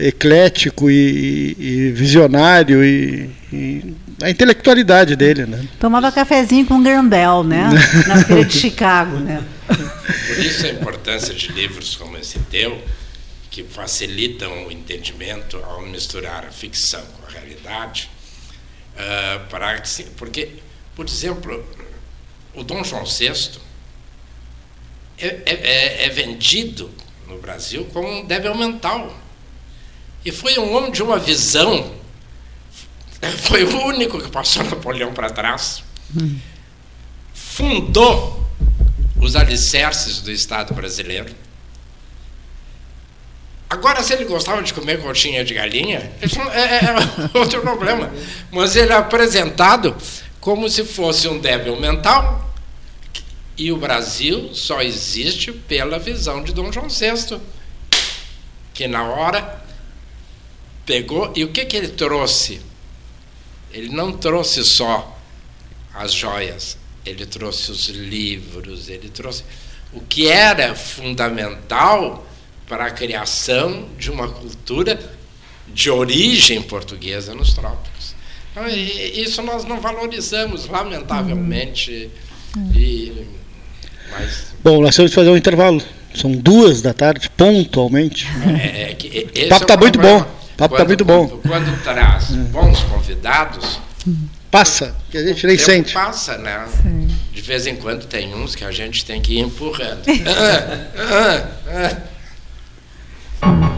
eclético e, e visionário e, e, a intelectualidade dele, né? Tomava cafezinho com Grandel, né? Na feira de Chicago, né? Por isso a importância de livros como esse teu, que facilitam o entendimento ao misturar a ficção com a realidade, uh, para que, porque, por exemplo, o Dom João VI é, é, é, é vendido no Brasil como um débil mental. E foi um homem de uma visão. Foi o único que passou Napoleão para trás. Fundou os alicerces do Estado brasileiro. Agora, se ele gostava de comer coxinha de galinha, é, é, é outro problema. Mas ele é apresentado como se fosse um débil mental. E o Brasil só existe pela visão de Dom João VI, que na hora pegou. E o que, que ele trouxe? Ele não trouxe só as joias, ele trouxe os livros, ele trouxe o que era fundamental para a criação de uma cultura de origem portuguesa nos trópicos. Então, isso nós não valorizamos, lamentavelmente. E, mas... Bom, nós temos que fazer um intervalo. São duas da tarde, pontualmente. É, é o papo está é muito bom. O papo está muito bom. Quando, quando traz bons convidados. Passa, que a gente nem sente. Passa, né? Sim. De vez em quando tem uns que a gente tem que ir empurrando. ah, ah, ah.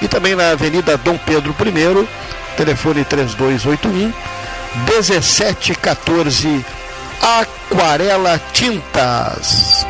e também na Avenida Dom Pedro I, telefone 3281 1714 Aquarela Tintas.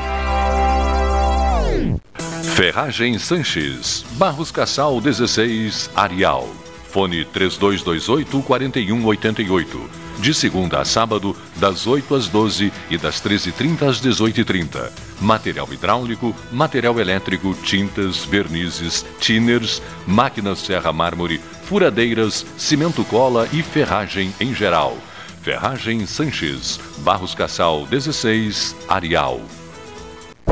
Ferragem Sanches, Barros Cassal 16, Arial. Fone 3228 4188 de segunda a sábado, das 8 às 12 e das 13h30 às 18h30. Material hidráulico, material elétrico, tintas, vernizes, tinners, máquinas serra mármore, furadeiras, cimento cola e ferragem em geral. Ferragem Sanches, Barros Cassal 16, Arial.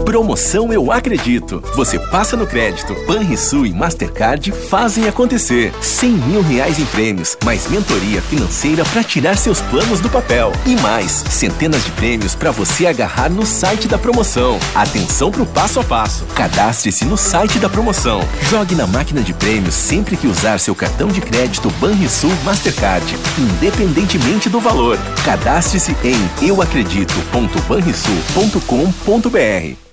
Promoção Eu Acredito. Você passa no crédito. Banrisul e Mastercard fazem acontecer. 100 mil reais em prêmios, mais mentoria financeira para tirar seus planos do papel. E mais, centenas de prêmios para você agarrar no site da promoção. Atenção para o passo a passo. Cadastre-se no site da promoção. Jogue na máquina de prêmios sempre que usar seu cartão de crédito Banrisul Mastercard, independentemente do valor. Cadastre-se em euacredito.banrisul.com.br.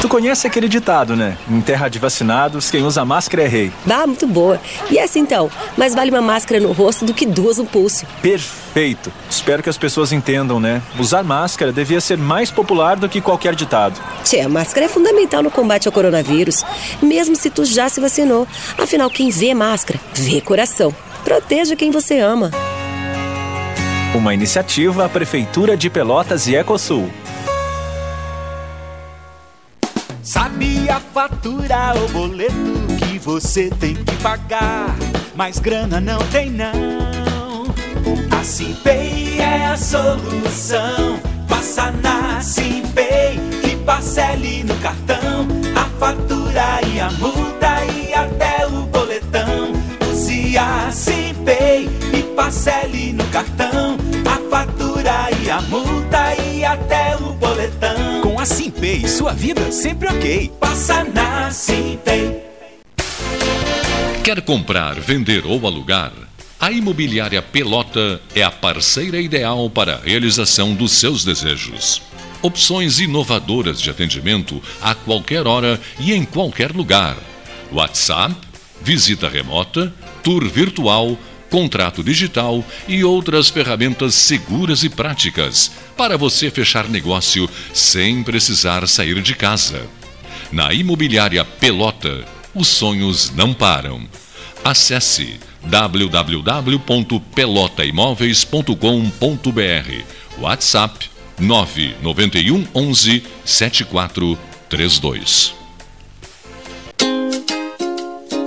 Tu conhece aquele ditado, né? Em terra de vacinados, quem usa máscara é rei. Bah, muito boa. E essa então? Mais vale uma máscara no rosto do que duas no pulso. Perfeito. Espero que as pessoas entendam, né? Usar máscara devia ser mais popular do que qualquer ditado. Tchê, a máscara é fundamental no combate ao coronavírus, mesmo se tu já se vacinou. Afinal, quem vê máscara, vê coração. Proteja quem você ama. Uma iniciativa Prefeitura de Pelotas e Ecosul. Sabia fatura o boleto que você tem que pagar, mas grana não tem não. A Simpay é a solução. Passa na Simpay e parcele no cartão a fatura e a multa e até o boletão. Use a Simpay e parcele no cartão a fatura e a multa e até o boletão. Com a Simpay, sua vida sempre ok. Passa na Simpay. Quer comprar, vender ou alugar? A Imobiliária Pelota é a parceira ideal para a realização dos seus desejos. Opções inovadoras de atendimento a qualquer hora e em qualquer lugar. WhatsApp, visita remota, tour virtual, contrato digital e outras ferramentas seguras e práticas para você fechar negócio sem precisar sair de casa. Na Imobiliária Pelota, os sonhos não param. Acesse www.pelotaimoveis.com.br WhatsApp 991 11 7432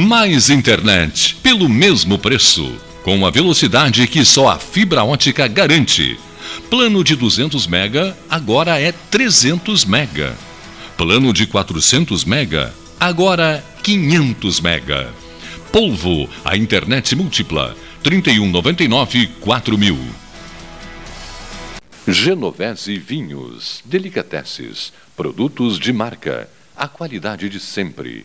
Mais internet pelo mesmo preço, com a velocidade que só a fibra ótica garante. Plano de 200 mega agora é 300 mega. Plano de 400 mega agora 500 mega. Polvo, a internet múltipla, 3199 4000. Genovese Vinhos, Delicateces, produtos de marca, a qualidade de sempre.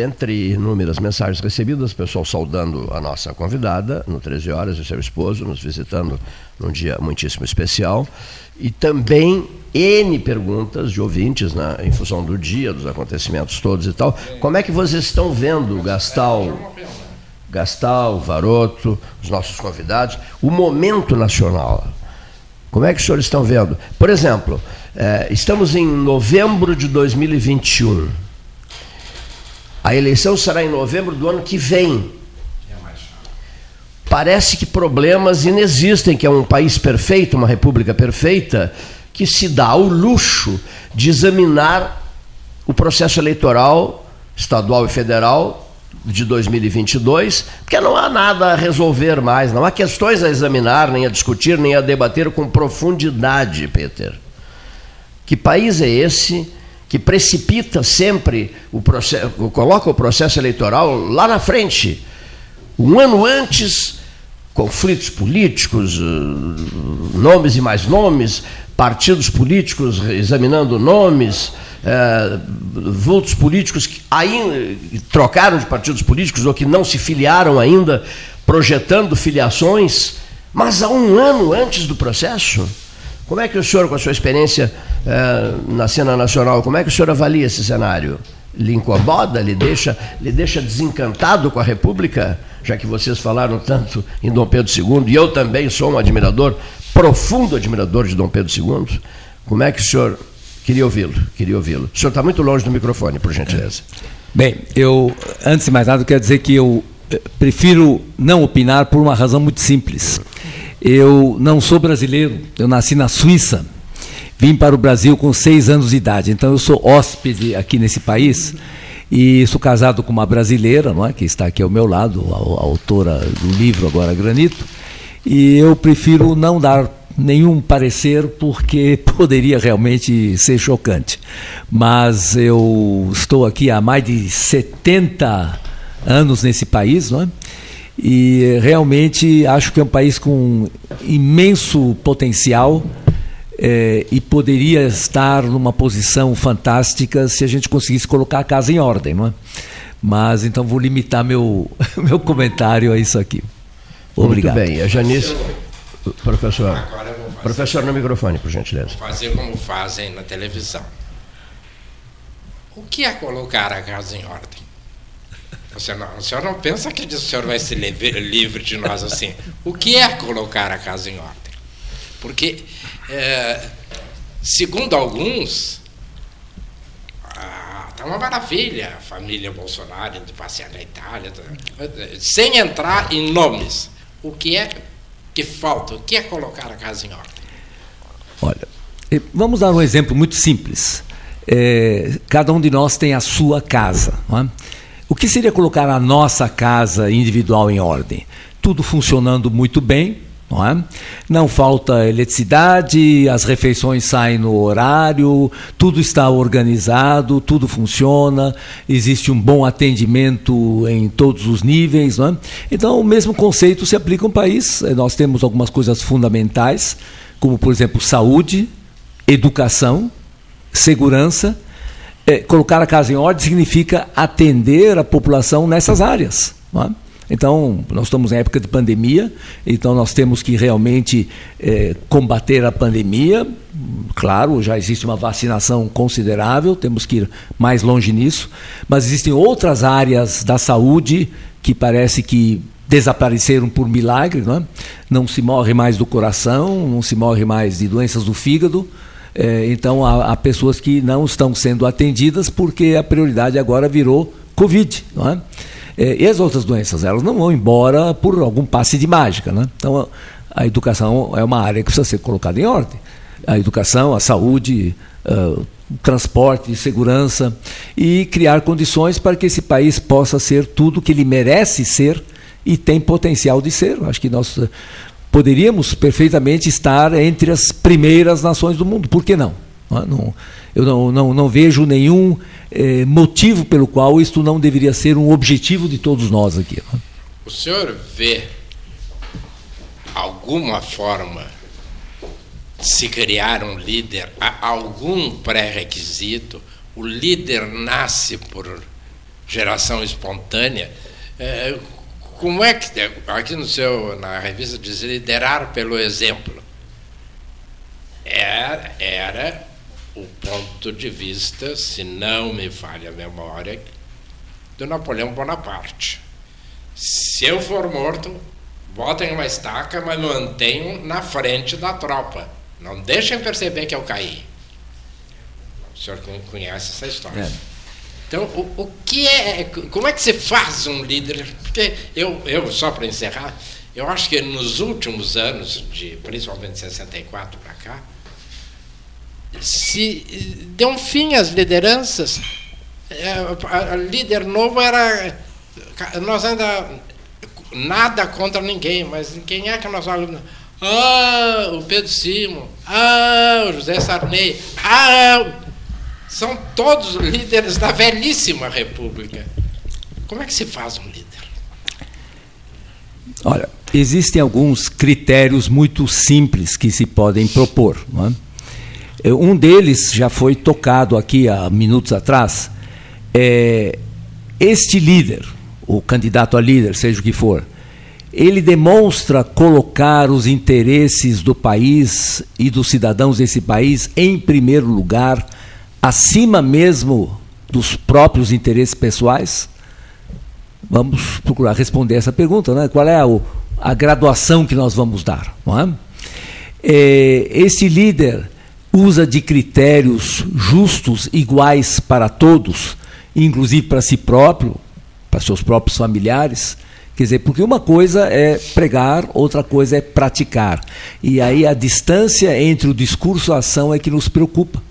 Dentre inúmeras mensagens recebidas, pessoal saudando a nossa convidada no 13 horas e seu esposo, nos visitando num dia muitíssimo especial, e também N perguntas de ouvintes, né, em função do dia, dos acontecimentos todos e tal. Como é que vocês estão vendo, Gastal, Gastal, Varoto, os nossos convidados, o momento nacional? Como é que os senhores estão vendo? Por exemplo, eh, estamos em novembro de 2021. A eleição será em novembro do ano que vem. Parece que problemas inexistem, que é um país perfeito, uma república perfeita, que se dá ao luxo de examinar o processo eleitoral estadual e federal de 2022, porque não há nada a resolver mais, não há questões a examinar, nem a discutir, nem a debater com profundidade, Peter. Que país é esse que precipita sempre o processo, coloca o processo eleitoral lá na frente? Um ano antes, conflitos políticos, eh, nomes e mais nomes, partidos políticos, examinando nomes, é, vultos políticos que ainda trocaram de partidos políticos ou que não se filiaram ainda, projetando filiações, mas há um ano antes do processo. Como é que o senhor, com a sua experiência é, na cena nacional, como é que o senhor avalia esse cenário? Lhe incomoda? Lhe deixa, lhe deixa desencantado com a República? Já que vocês falaram tanto em Dom Pedro II, e eu também sou um admirador, profundo admirador de Dom Pedro II. Como é que o senhor Queria ouvi-lo, queria ouvi-lo. O senhor está muito longe do microfone, por gentileza. Bem, eu, antes de mais nada, quero dizer que eu eh, prefiro não opinar por uma razão muito simples. Eu não sou brasileiro, eu nasci na Suíça, vim para o Brasil com seis anos de idade, então eu sou hóspede aqui nesse país e sou casado com uma brasileira, não é, que está aqui ao meu lado, a, a autora do livro agora Granito, e eu prefiro não dar nenhum parecer porque poderia realmente ser chocante. Mas eu estou aqui há mais de 70 anos nesse país, não é? E realmente acho que é um país com imenso potencial é, e poderia estar numa posição fantástica se a gente conseguisse colocar a casa em ordem, não é? Mas então vou limitar meu, meu comentário a isso aqui. Obrigado. Muito bem. A Janice. Professor, professor, no microfone, por gentileza. Vou fazer como fazem na televisão. O que é colocar a casa em ordem? Senhor não, o senhor não pensa que o senhor vai ser livre de nós assim. O que é colocar a casa em ordem? Porque, é, segundo alguns, está uma maravilha a família Bolsonaro indo passear na Itália, tá, sem entrar em nomes. O que é que falta? O que é colocar a casa em ordem? Olha, vamos dar um exemplo muito simples. É, cada um de nós tem a sua casa. É? O que seria colocar a nossa casa individual em ordem? Tudo funcionando muito bem, não, é? não falta eletricidade, as refeições saem no horário, tudo está organizado, tudo funciona, existe um bom atendimento em todos os níveis. É? Então, o mesmo conceito se aplica ao país. Nós temos algumas coisas fundamentais, como, por exemplo, saúde, educação, segurança. É, colocar a casa em ordem significa atender a população nessas áreas. É? Então, nós estamos em época de pandemia, então nós temos que realmente é, combater a pandemia. Claro, já existe uma vacinação considerável, temos que ir mais longe nisso, mas existem outras áreas da saúde que parece que desapareceram por milagre, não, é? não se morre mais do coração, não se morre mais de doenças do fígado. É, então, há, há pessoas que não estão sendo atendidas porque a prioridade agora virou Covid. Não é? É, e as outras doenças, elas não vão embora por algum passe de mágica. Né? Então, a, a educação é uma área que precisa ser colocada em ordem. A educação, a saúde, uh, transporte, segurança e criar condições para que esse país possa ser tudo que ele merece ser e tem potencial de ser. Acho que nós poderíamos perfeitamente estar entre as primeiras nações do mundo. Por que não? não eu não, não, não vejo nenhum eh, motivo pelo qual isto não deveria ser um objetivo de todos nós aqui. Né? O senhor vê alguma forma de se criar um líder, algum pré-requisito? O líder nasce por geração espontânea? Como é que aqui no seu na revista diz liderar pelo exemplo? Era, era o ponto de vista, se não me falha a memória, do Napoleão Bonaparte. Se eu for morto, botem uma estaca, mas mantenham na frente da tropa. Não deixem perceber que eu caí. O senhor conhece essa história. É. Então, o, o que é. Como é que se faz um líder? Porque eu, eu só para encerrar, eu acho que nos últimos anos, de principalmente de 64 para cá, se deu um fim às lideranças. É, líder novo era. Nós ainda. Nada contra ninguém, mas quem é que nós falamos? Ah, o Pedro Simo. Ah, o José Sarney. Ah, são todos líderes da velhíssima República. Como é que se faz um líder? Olha, existem alguns critérios muito simples que se podem propor. É? Um deles já foi tocado aqui há minutos atrás. É, este líder, o candidato a líder, seja o que for, ele demonstra colocar os interesses do país e dos cidadãos desse país em primeiro lugar, acima mesmo dos próprios interesses pessoais? Vamos procurar responder essa pergunta, né? Qual é a, a graduação que nós vamos dar? Não é? É, esse líder usa de critérios justos, iguais para todos, inclusive para si próprio, para seus próprios familiares. Quer dizer, porque uma coisa é pregar, outra coisa é praticar. E aí a distância entre o discurso e a ação é que nos preocupa.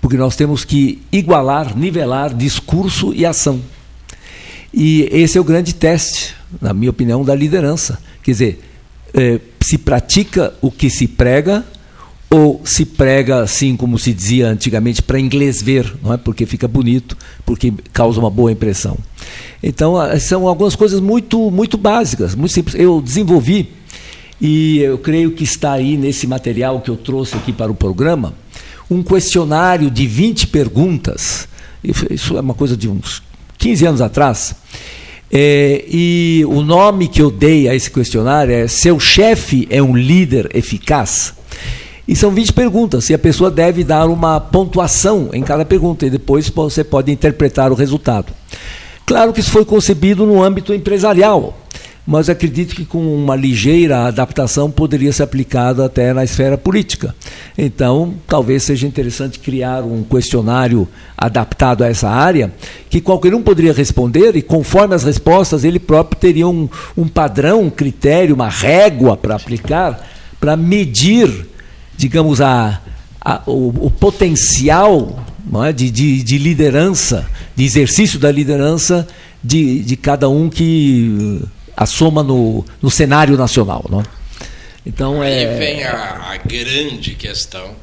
Porque nós temos que igualar, nivelar discurso e ação. E esse é o grande teste, na minha opinião, da liderança. Quer dizer, é, se pratica o que se prega ou se prega assim como se dizia antigamente para inglês ver, não é? Porque fica bonito, porque causa uma boa impressão. Então são algumas coisas muito muito básicas, muito simples. Eu desenvolvi e eu creio que está aí nesse material que eu trouxe aqui para o programa um questionário de 20 perguntas. Isso é uma coisa de uns 15 anos atrás. É, e o nome que eu dei a esse questionário é Seu chefe é um líder eficaz? E são 20 perguntas, e a pessoa deve dar uma pontuação em cada pergunta, e depois você pode interpretar o resultado. Claro que isso foi concebido no âmbito empresarial, mas acredito que com uma ligeira adaptação poderia ser aplicado até na esfera política. Então, talvez seja interessante criar um questionário adaptado a essa área, que qualquer um poderia responder e, conforme as respostas, ele próprio teria um, um padrão, um critério, uma régua para aplicar, para medir digamos, a, a o, o, potencial é, de, de, de, liderança, de exercício da liderança de, de cada um que assoma no, no cenário nacional. Não? Então, Aí é... vem a, a grande questão,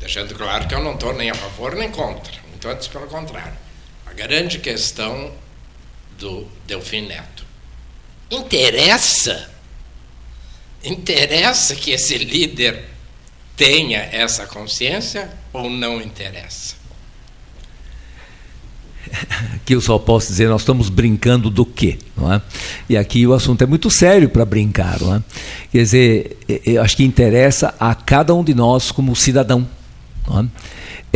deixando claro que eu não estou nem a favor nem contra, muito antes pelo contrário. A grande questão do Delfim Neto. Interessa? Interessa que esse líder tenha essa consciência ou não interessa? Aqui eu só posso dizer, nós estamos brincando do quê? Não é? E aqui o assunto é muito sério para brincar. Não é? Quer dizer, eu acho que interessa a cada um de nós como cidadão. Não é?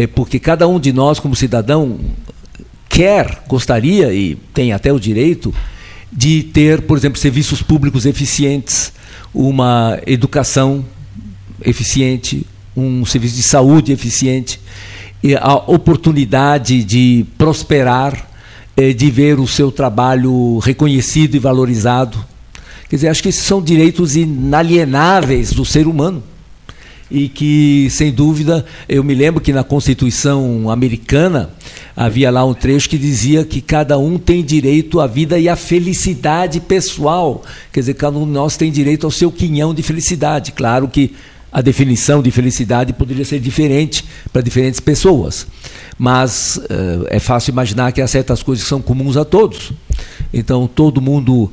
é porque cada um de nós como cidadão quer, gostaria e tem até o direito de ter, por exemplo, serviços públicos eficientes, uma educação eficiente, um serviço de saúde eficiente, a oportunidade de prosperar, eh, de ver o seu trabalho reconhecido e valorizado. Quer dizer, acho que esses são direitos inalienáveis do ser humano. E que, sem dúvida, eu me lembro que na Constituição americana havia lá um trecho que dizia que cada um tem direito à vida e à felicidade pessoal. Quer dizer, cada um de nós tem direito ao seu quinhão de felicidade. Claro que a definição de felicidade poderia ser diferente para diferentes pessoas. Mas uh, é fácil imaginar que há certas coisas que são comuns a todos. Então, todo mundo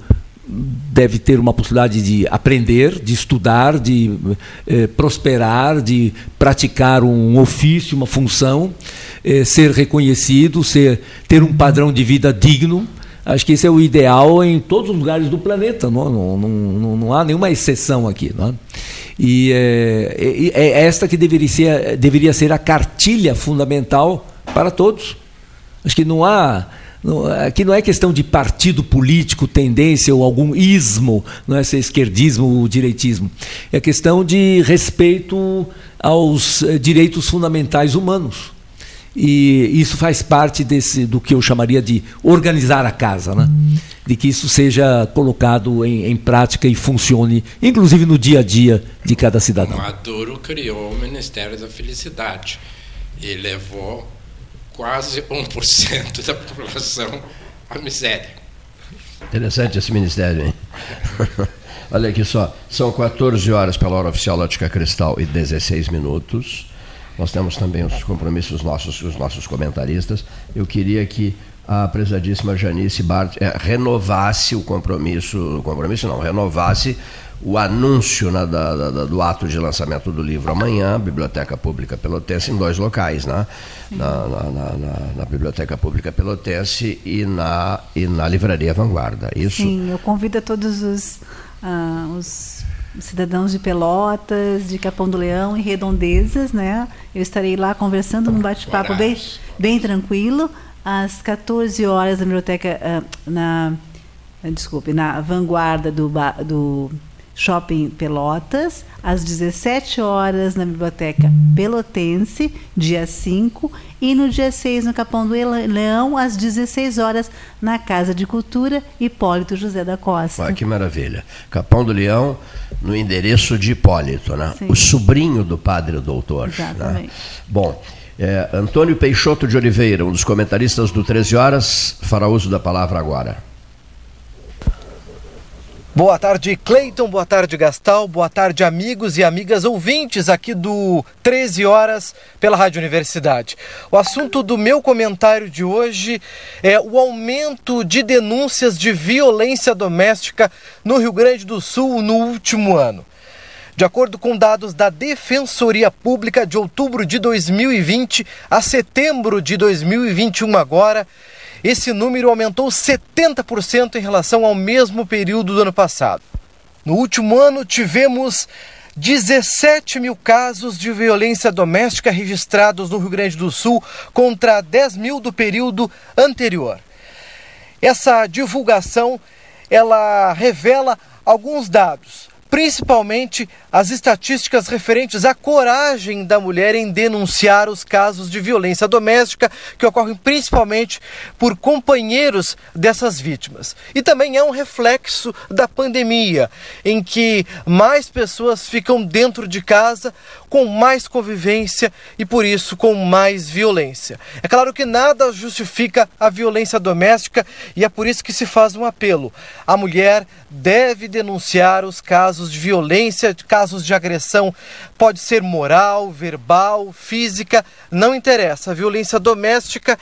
deve ter uma possibilidade de aprender, de estudar, de eh, prosperar, de praticar um ofício, uma função, eh, ser reconhecido, ser, ter um padrão de vida digno. Acho que esse é o ideal em todos os lugares do planeta, não, não, não, não há nenhuma exceção aqui. Não é? E é, é, é esta que deveria ser, deveria ser a cartilha fundamental para todos. Acho que não há. Aqui não é questão de partido político, tendência ou algum ismo, não é ser esquerdismo ou direitismo. É questão de respeito aos eh, direitos fundamentais humanos. E isso faz parte desse, do que eu chamaria de organizar a casa, né? de que isso seja colocado em, em, prática e funcione, inclusive no dia a dia de cada cidadão. Maduro criou o Ministério da Felicidade e levou quase 1% da população à miséria. Interessante esse ministério, hein? Olha aqui só, são 14 horas pela hora oficial Ótica Cristal e 16 minutos. Nós temos também os compromissos nossos, os nossos comentaristas. Eu queria que a prezadíssima Janice Bart é, renovasse o compromisso, o compromisso não, renovasse o anúncio né, da, da, do ato de lançamento do livro amanhã, Biblioteca Pública Pelotense, em dois locais, né? Na, na, na, na, Biblioteca Pública Pelotense e na, e na Livraria Vanguarda. Isso? Sim, eu convido a todos os, uh, os cidadãos de Pelotas, de Capão do Leão e Redondezas, né? Eu estarei lá conversando num bate-papo bem, bem tranquilo, às 14 horas na biblioteca, uh, na, desculpe, na vanguarda do, do Shopping Pelotas, às 17 horas na Biblioteca Pelotense, dia 5, e no dia 6 no Capão do Leão, às 16 horas na Casa de Cultura Hipólito José da Costa. Ah, que maravilha. Capão do Leão, no endereço de Hipólito, né? O sobrinho do padre doutor. Né? Exatamente. Né? Bom, é, Antônio Peixoto de Oliveira, um dos comentaristas do 13 Horas, fará uso da palavra agora. Boa tarde, Cleiton. Boa tarde, Gastal. Boa tarde, amigos e amigas ouvintes aqui do 13 Horas pela Rádio Universidade. O assunto do meu comentário de hoje é o aumento de denúncias de violência doméstica no Rio Grande do Sul no último ano. De acordo com dados da Defensoria Pública de outubro de 2020 a setembro de 2021 agora, esse número aumentou 70% em relação ao mesmo período do ano passado. No último ano, tivemos 17 mil casos de violência doméstica registrados no Rio Grande do Sul contra 10 mil do período anterior. Essa divulgação ela revela alguns dados principalmente as estatísticas referentes à coragem da mulher em denunciar os casos de violência doméstica que ocorrem principalmente por companheiros dessas vítimas. E também é um reflexo da pandemia, em que mais pessoas ficam dentro de casa com mais convivência e por isso com mais violência. É claro que nada justifica a violência doméstica e é por isso que se faz um apelo. A mulher deve denunciar os casos de violência, casos de agressão, pode ser moral, verbal, física, não interessa. A violência doméstica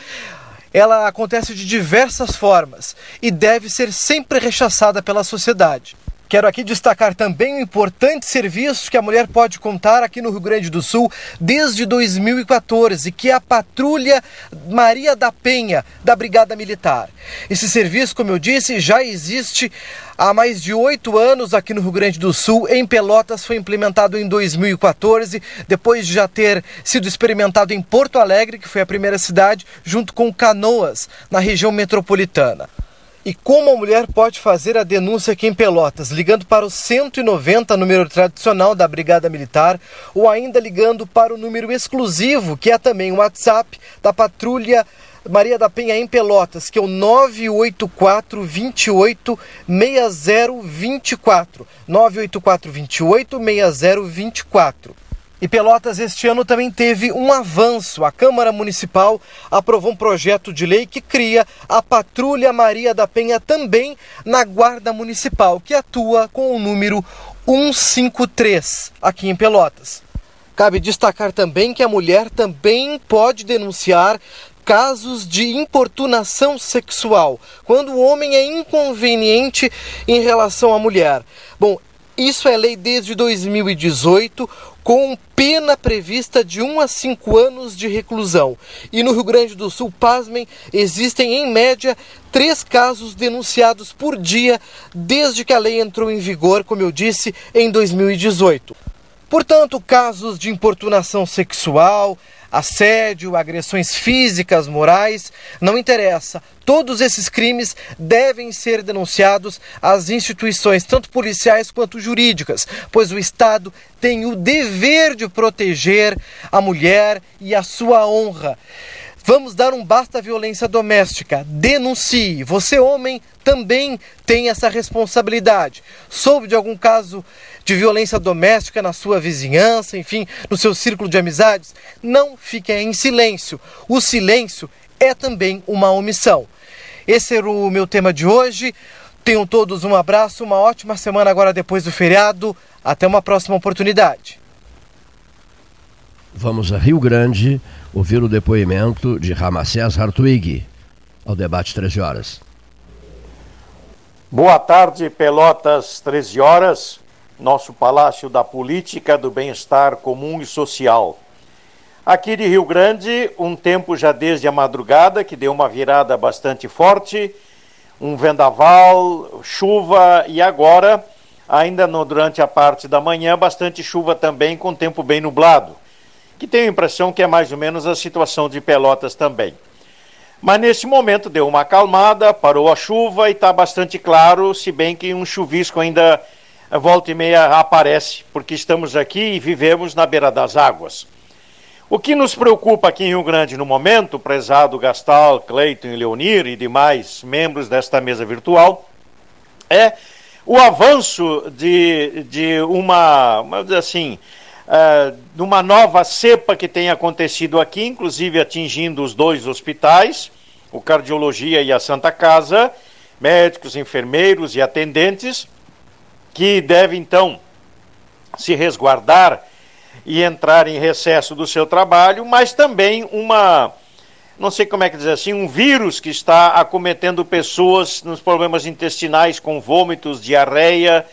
ela acontece de diversas formas e deve ser sempre rechaçada pela sociedade. Quero aqui destacar também um importante serviço que a mulher pode contar aqui no Rio Grande do Sul desde 2014, que é a Patrulha Maria da Penha, da Brigada Militar. Esse serviço, como eu disse, já existe há mais de oito anos aqui no Rio Grande do Sul. Em Pelotas foi implementado em 2014, depois de já ter sido experimentado em Porto Alegre, que foi a primeira cidade, junto com Canoas, na região metropolitana. E como a mulher pode fazer a denúncia aqui em Pelotas? Ligando para o 190, número tradicional da Brigada Militar, ou ainda ligando para o número exclusivo, que é também o WhatsApp da Patrulha Maria da Penha em Pelotas, que é o 984 28 6024. 984 28 6024. E Pelotas este ano também teve um avanço. A Câmara Municipal aprovou um projeto de lei que cria a Patrulha Maria da Penha também na Guarda Municipal, que atua com o número 153 aqui em Pelotas. Cabe destacar também que a mulher também pode denunciar casos de importunação sexual, quando o homem é inconveniente em relação à mulher. Bom, isso é lei desde 2018 com pena prevista de 1 a 5 anos de reclusão. E no Rio Grande do Sul, pasmem, existem em média três casos denunciados por dia desde que a lei entrou em vigor, como eu disse, em 2018. Portanto, casos de importunação sexual, assédio, agressões físicas, morais, não interessa. Todos esses crimes devem ser denunciados às instituições, tanto policiais quanto jurídicas, pois o Estado tem o dever de proteger a mulher e a sua honra. Vamos dar um basta à violência doméstica. Denuncie. Você, homem, também tem essa responsabilidade. Soube de algum caso de violência doméstica na sua vizinhança, enfim, no seu círculo de amizades? Não fique em silêncio. O silêncio é também uma omissão. Esse era o meu tema de hoje. Tenham todos um abraço, uma ótima semana agora depois do feriado. Até uma próxima oportunidade. Vamos a Rio Grande ouvir o depoimento de Ramacés Hartwig. ao debate 13 horas. Boa tarde, Pelotas, 13 horas, nosso Palácio da Política do Bem-Estar Comum e Social. Aqui de Rio Grande, um tempo já desde a madrugada, que deu uma virada bastante forte, um vendaval, chuva e agora, ainda no, durante a parte da manhã, bastante chuva também, com tempo bem nublado, que tenho a impressão que é mais ou menos a situação de Pelotas também. Mas nesse momento deu uma acalmada, parou a chuva e está bastante claro, se bem que um chuvisco ainda eh, volta e meia aparece, porque estamos aqui e vivemos na beira das águas. O que nos preocupa aqui em Rio Grande no momento, prezado Gastal, Cleiton e Leonir e demais membros desta mesa virtual, é o avanço de, de uma, assim, uh, de uma nova cepa que tem acontecido aqui, inclusive atingindo os dois hospitais, o Cardiologia e a Santa Casa, médicos, enfermeiros e atendentes, que devem então se resguardar e entrar em recesso do seu trabalho, mas também uma, não sei como é que dizer assim, um vírus que está acometendo pessoas nos problemas intestinais com vômitos, diarreia,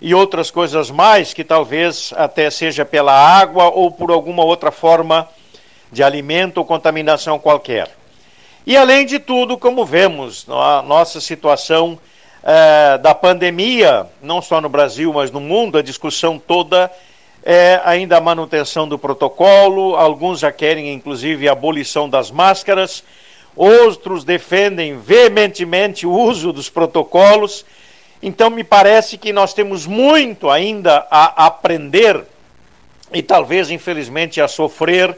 e outras coisas mais, que talvez até seja pela água ou por alguma outra forma de alimento ou contaminação qualquer. E além de tudo, como vemos, a nossa situação é, da pandemia, não só no Brasil, mas no mundo, a discussão toda é ainda a manutenção do protocolo, alguns já querem inclusive a abolição das máscaras, outros defendem veementemente o uso dos protocolos então, me parece que nós temos muito ainda a aprender e talvez, infelizmente, a sofrer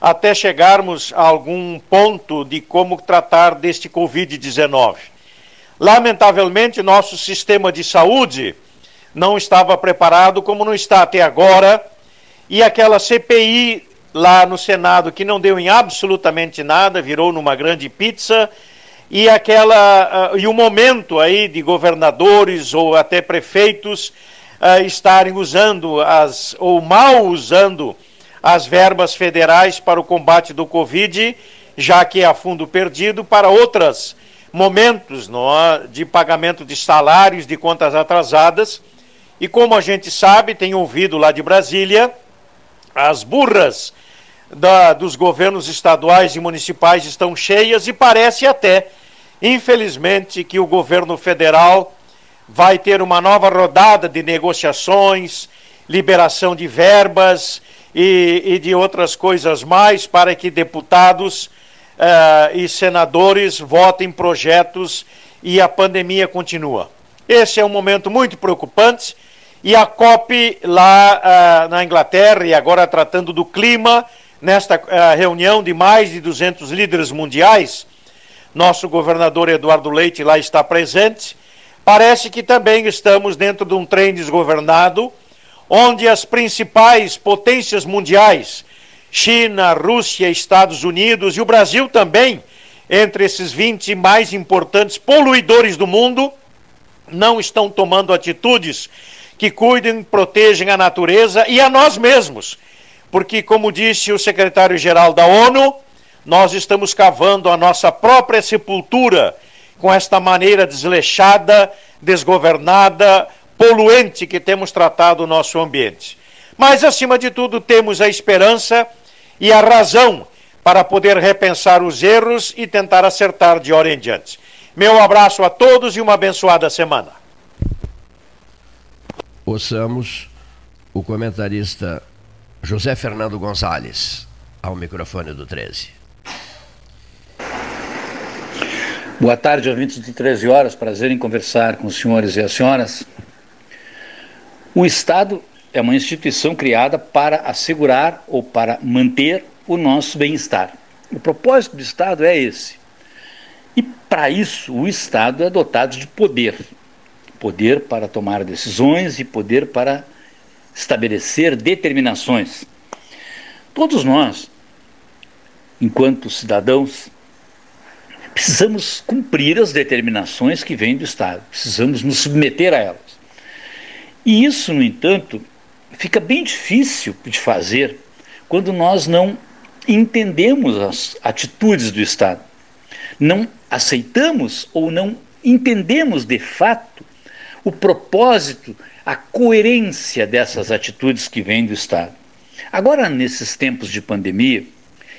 até chegarmos a algum ponto de como tratar deste Covid-19. Lamentavelmente, nosso sistema de saúde não estava preparado como não está até agora, e aquela CPI lá no Senado que não deu em absolutamente nada, virou numa grande pizza e aquela uh, e o momento aí de governadores ou até prefeitos uh, estarem usando as ou mal usando as verbas federais para o combate do Covid, já que é a fundo perdido para outros momentos é, de pagamento de salários, de contas atrasadas. E como a gente sabe, tem ouvido lá de Brasília, as burras da, dos governos estaduais e municipais estão cheias e parece até Infelizmente que o governo federal vai ter uma nova rodada de negociações, liberação de verbas e, e de outras coisas mais para que deputados uh, e senadores votem projetos e a pandemia continua. Esse é um momento muito preocupante e a COP lá uh, na Inglaterra e agora tratando do clima nesta uh, reunião de mais de 200 líderes mundiais nosso governador Eduardo Leite lá está presente. Parece que também estamos dentro de um trem desgovernado, onde as principais potências mundiais, China, Rússia, Estados Unidos e o Brasil também, entre esses 20 mais importantes poluidores do mundo, não estão tomando atitudes que cuidem protejam a natureza e a nós mesmos. Porque, como disse o secretário-geral da ONU, nós estamos cavando a nossa própria sepultura com esta maneira desleixada, desgovernada, poluente que temos tratado o nosso ambiente. Mas, acima de tudo, temos a esperança e a razão para poder repensar os erros e tentar acertar de hora em diante. Meu abraço a todos e uma abençoada semana. Ouçamos o comentarista José Fernando Gonzalez ao microfone do 13. Boa tarde, ouvintes de 13 horas. Prazer em conversar com os senhores e as senhoras. O Estado é uma instituição criada para assegurar ou para manter o nosso bem-estar. O propósito do Estado é esse. E para isso, o Estado é dotado de poder poder para tomar decisões e poder para estabelecer determinações. Todos nós, enquanto cidadãos, precisamos cumprir as determinações que vêm do Estado, precisamos nos submeter a elas. E isso, no entanto, fica bem difícil de fazer quando nós não entendemos as atitudes do Estado, não aceitamos ou não entendemos de fato o propósito, a coerência dessas atitudes que vêm do Estado. Agora, nesses tempos de pandemia,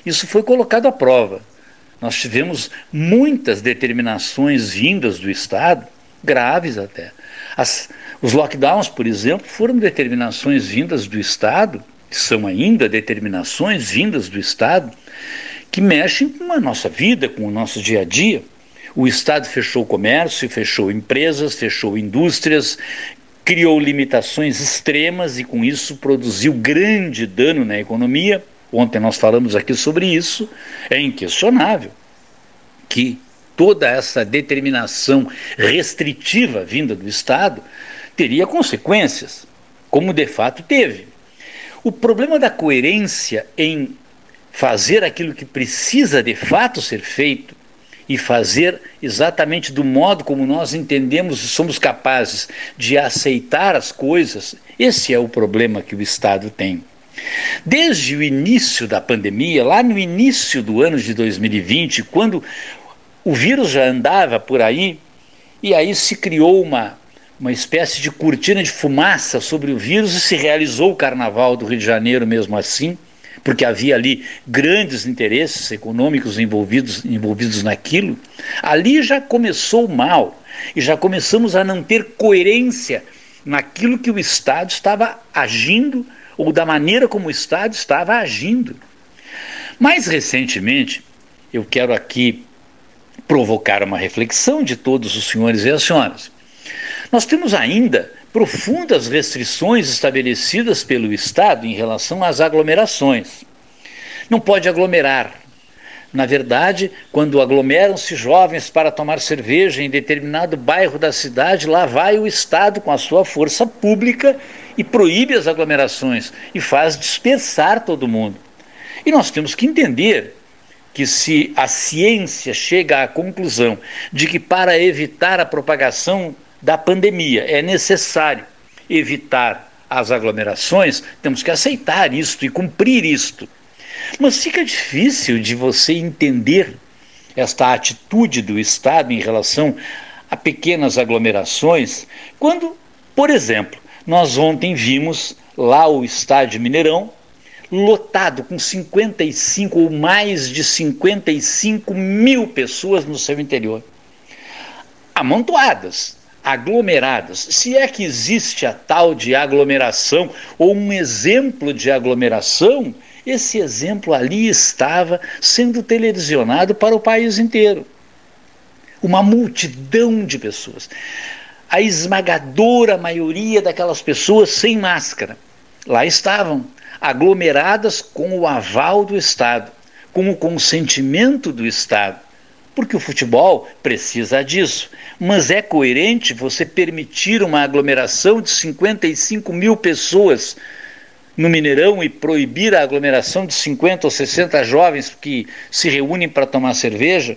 isso foi colocado à prova. Nós tivemos muitas determinações vindas do Estado, graves até. As, os lockdowns, por exemplo, foram determinações vindas do Estado, são ainda determinações vindas do Estado, que mexem com a nossa vida, com o nosso dia a dia. O Estado fechou o comércio, fechou empresas, fechou indústrias, criou limitações extremas e, com isso, produziu grande dano na economia. Ontem nós falamos aqui sobre isso. É inquestionável que toda essa determinação restritiva vinda do Estado teria consequências, como de fato teve. O problema da coerência em fazer aquilo que precisa de fato ser feito e fazer exatamente do modo como nós entendemos e somos capazes de aceitar as coisas, esse é o problema que o Estado tem. Desde o início da pandemia, lá no início do ano de 2020, quando o vírus já andava por aí, e aí se criou uma, uma espécie de cortina de fumaça sobre o vírus e se realizou o carnaval do Rio de Janeiro mesmo assim porque havia ali grandes interesses econômicos envolvidos, envolvidos naquilo, ali já começou mal e já começamos a não ter coerência naquilo que o Estado estava agindo ou da maneira como o Estado estava agindo. Mais recentemente, eu quero aqui provocar uma reflexão de todos os senhores e as senhoras. Nós temos ainda profundas restrições estabelecidas pelo Estado em relação às aglomerações. Não pode aglomerar. Na verdade, quando aglomeram-se jovens para tomar cerveja em determinado bairro da cidade, lá vai o Estado com a sua força pública e proíbe as aglomerações e faz dispersar todo mundo. E nós temos que entender que se a ciência chega à conclusão de que para evitar a propagação da pandemia. É necessário evitar as aglomerações, temos que aceitar isto e cumprir isto. Mas fica difícil de você entender esta atitude do Estado em relação a pequenas aglomerações, quando, por exemplo, nós ontem vimos lá o estádio Mineirão lotado com 55 ou mais de 55 mil pessoas no seu interior. Amontoadas, aglomeradas. Se é que existe a tal de aglomeração ou um exemplo de aglomeração, esse exemplo ali estava sendo televisionado para o país inteiro. Uma multidão de pessoas. A esmagadora maioria daquelas pessoas sem máscara. Lá estavam, aglomeradas com o aval do Estado, com o consentimento do Estado porque o futebol precisa disso. Mas é coerente você permitir uma aglomeração de 55 mil pessoas no Mineirão e proibir a aglomeração de 50 ou 60 jovens que se reúnem para tomar cerveja?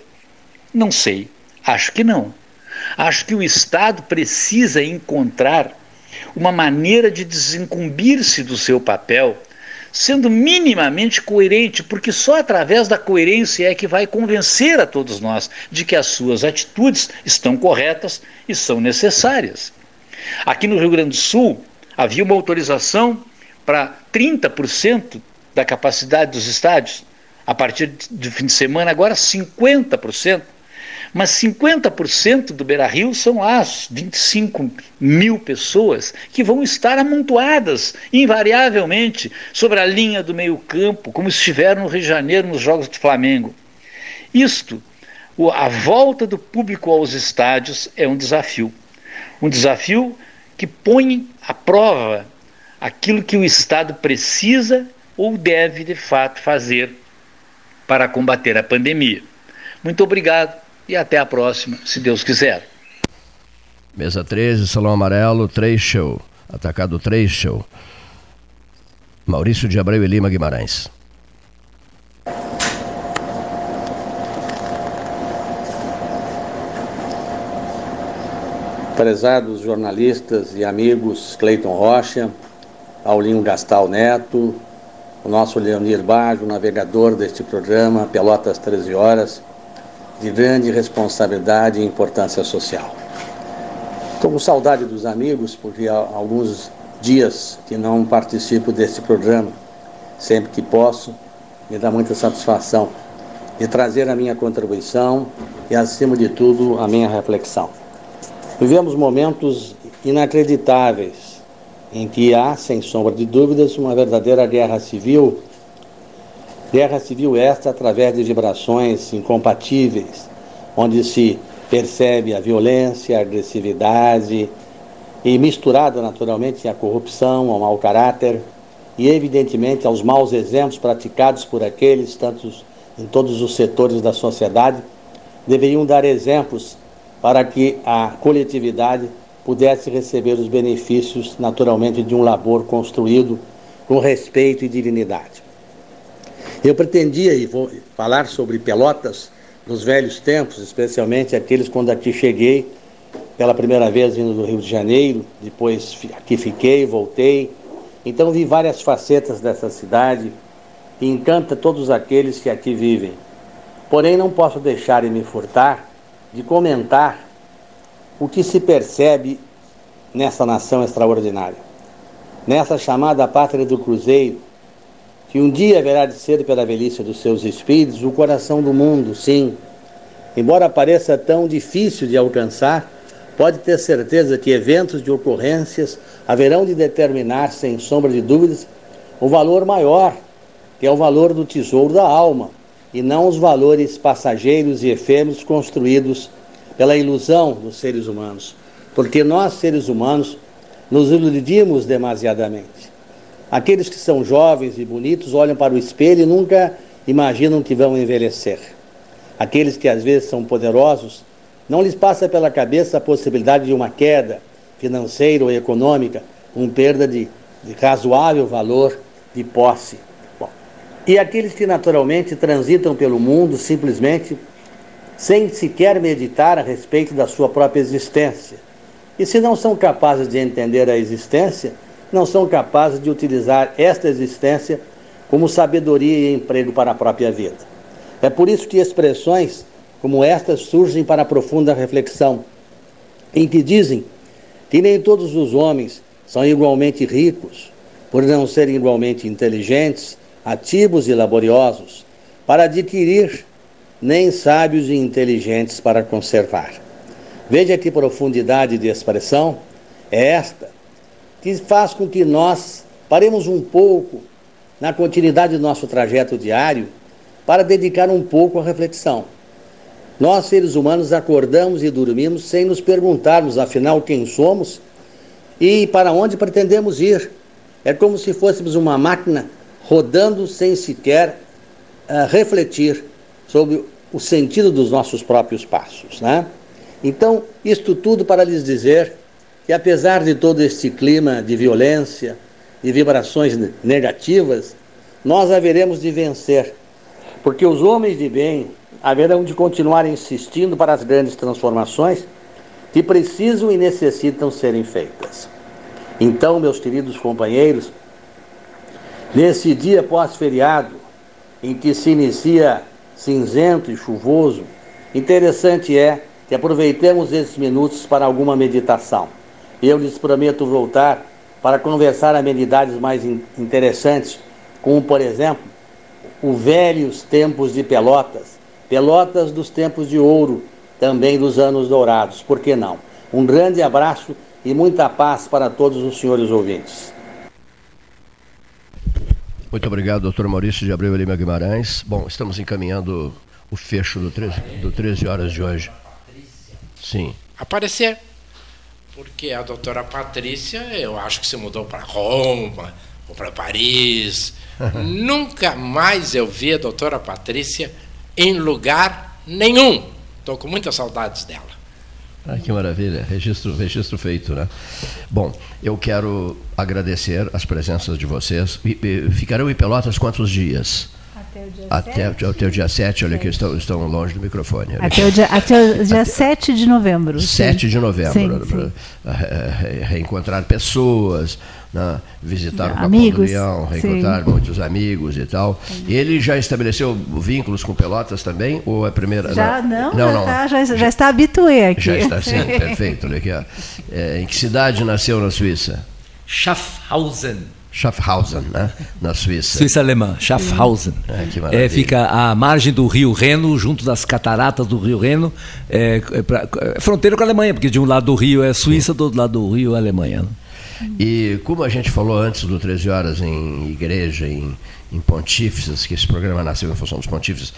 Não sei. Acho que não. Acho que o Estado precisa encontrar uma maneira de desincumbir-se do seu papel sendo minimamente coerente, porque só através da coerência é que vai convencer a todos nós de que as suas atitudes estão corretas e são necessárias. Aqui no Rio Grande do Sul, havia uma autorização para 30% da capacidade dos estádios. A partir do fim de semana, agora 50% mas 50% do Beira Rio são as 25 mil pessoas que vão estar amontoadas invariavelmente sobre a linha do meio-campo, como estiveram no Rio de Janeiro nos Jogos do Flamengo. Isto, a volta do público aos estádios é um desafio. Um desafio que põe à prova aquilo que o Estado precisa ou deve de fato fazer para combater a pandemia. Muito obrigado e até a próxima, se Deus quiser. Mesa 13, Salão Amarelo, 3 Show. Atacado 3 Show. Maurício de Abreu e Lima Guimarães. Prezados jornalistas e amigos Cleiton Rocha, Paulinho Gastal Neto, o nosso Leonir Baggio, navegador deste programa, Pelotas 13 Horas, de grande responsabilidade e importância social. Estou com saudade dos amigos, porque há alguns dias que não participo desse programa. Sempre que posso, me dá muita satisfação de trazer a minha contribuição e, acima de tudo, a minha reflexão. Vivemos momentos inacreditáveis em que há, sem sombra de dúvidas, uma verdadeira guerra civil. Guerra civil esta através de vibrações incompatíveis, onde se percebe a violência, a agressividade e misturada naturalmente a corrupção, ao mau caráter e evidentemente aos maus exemplos praticados por aqueles, tantos em todos os setores da sociedade, deveriam dar exemplos para que a coletividade pudesse receber os benefícios naturalmente de um labor construído com respeito e dignidade. Eu pretendia e vou falar sobre Pelotas nos velhos tempos, especialmente aqueles quando aqui cheguei pela primeira vez vindo do Rio de Janeiro, depois aqui fiquei, voltei. Então vi várias facetas dessa cidade e encanta todos aqueles que aqui vivem. Porém, não posso deixar de me furtar de comentar o que se percebe nessa nação extraordinária, nessa chamada pátria do Cruzeiro, que um dia haverá de ser, pela velhice dos seus espíritos, o coração do mundo, sim. Embora pareça tão difícil de alcançar, pode ter certeza que eventos de ocorrências haverão de determinar, sem sombra de dúvidas, o valor maior, que é o valor do tesouro da alma, e não os valores passageiros e efêmeros construídos pela ilusão dos seres humanos. Porque nós, seres humanos, nos iludimos demasiadamente. Aqueles que são jovens e bonitos olham para o espelho e nunca imaginam que vão envelhecer. Aqueles que às vezes são poderosos, não lhes passa pela cabeça a possibilidade de uma queda financeira ou econômica, com perda de, de razoável valor de posse. Bom, e aqueles que naturalmente transitam pelo mundo simplesmente sem sequer meditar a respeito da sua própria existência. E se não são capazes de entender a existência, não são capazes de utilizar esta existência como sabedoria e emprego para a própria vida. É por isso que expressões como estas surgem para profunda reflexão, em que dizem que nem todos os homens são igualmente ricos, por não serem igualmente inteligentes, ativos e laboriosos, para adquirir, nem sábios e inteligentes para conservar. Veja que profundidade de expressão é esta que faz com que nós paremos um pouco na continuidade do nosso trajeto diário para dedicar um pouco à reflexão. Nós, seres humanos, acordamos e dormimos sem nos perguntarmos, afinal, quem somos e para onde pretendemos ir. É como se fôssemos uma máquina rodando sem sequer uh, refletir sobre o sentido dos nossos próprios passos. Né? Então, isto tudo para lhes dizer que apesar de todo este clima de violência, de vibrações negativas, nós haveremos de vencer, porque os homens de bem haverão de continuar insistindo para as grandes transformações que precisam e necessitam serem feitas. Então, meus queridos companheiros, nesse dia pós-feriado, em que se inicia cinzento e chuvoso, interessante é que aproveitemos esses minutos para alguma meditação. Eu lhes prometo voltar para conversar amenidades mais interessantes, como, por exemplo, os velhos tempos de Pelotas, Pelotas dos tempos de ouro, também dos anos dourados, por que não? Um grande abraço e muita paz para todos os senhores ouvintes. Muito obrigado, doutor Maurício de Abreu Lima Guimarães. Bom, estamos encaminhando o fecho do 13, do 13 horas de hoje. Sim. Aparecer porque a doutora Patrícia, eu acho que se mudou para Roma ou para Paris. Nunca mais eu vi a doutora Patrícia em lugar nenhum. Estou com muitas saudades dela. Ah, que maravilha, registro, registro feito, né? Bom, eu quero agradecer as presenças de vocês. Ficarão em Pelotas quantos dias? Até o dia até, 7. até o dia 7, olha que estão, estão longe do microfone. Até o dia, até o dia 7 de novembro. 7 sim. de novembro, Sim, né, sim. pra re- re- reencontrar pessoas, né, visitar o Capão Leão, reencontrar sim. muitos amigos e tal. Ele já estabeleceu vínculos com Pelotas também? Ou é a primeira? Já não, não, já, não. Tá, já, já está habituê aqui. Já está sim, perfeito. Olha aqui, ó. É, em que cidade nasceu na Suíça? Schaffhausen. Schaffhausen, né? Na Suíça. Suíça alemã, Schaffhausen. É, que maravilha. É, fica à margem do Rio Reno, junto das cataratas do Rio Reno, é, é pra- é fronteira com a Alemanha, porque de um lado do Rio é Suíça, do outro lado do Rio é Alemanha. né? E como a gente falou antes do 13 horas em igreja, em, em pontífices, que esse programa nasceu em função dos pontífices,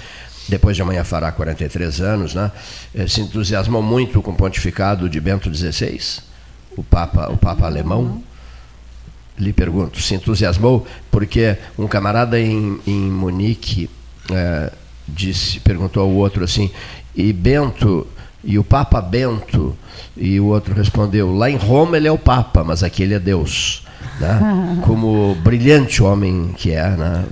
depois de amanhã fará 43 anos, né? eh, se entusiasmou muito com o pontificado de Bento XVI, o Papa, o Papa alemão. Lhe pergunto, se entusiasmou porque um camarada em, em Munique eh, disse, perguntou ao outro assim, e Bento, e o Papa Bento, e o outro respondeu, lá em Roma ele é o Papa, mas aqui ele é Deus. Né? Como brilhante homem que é, né?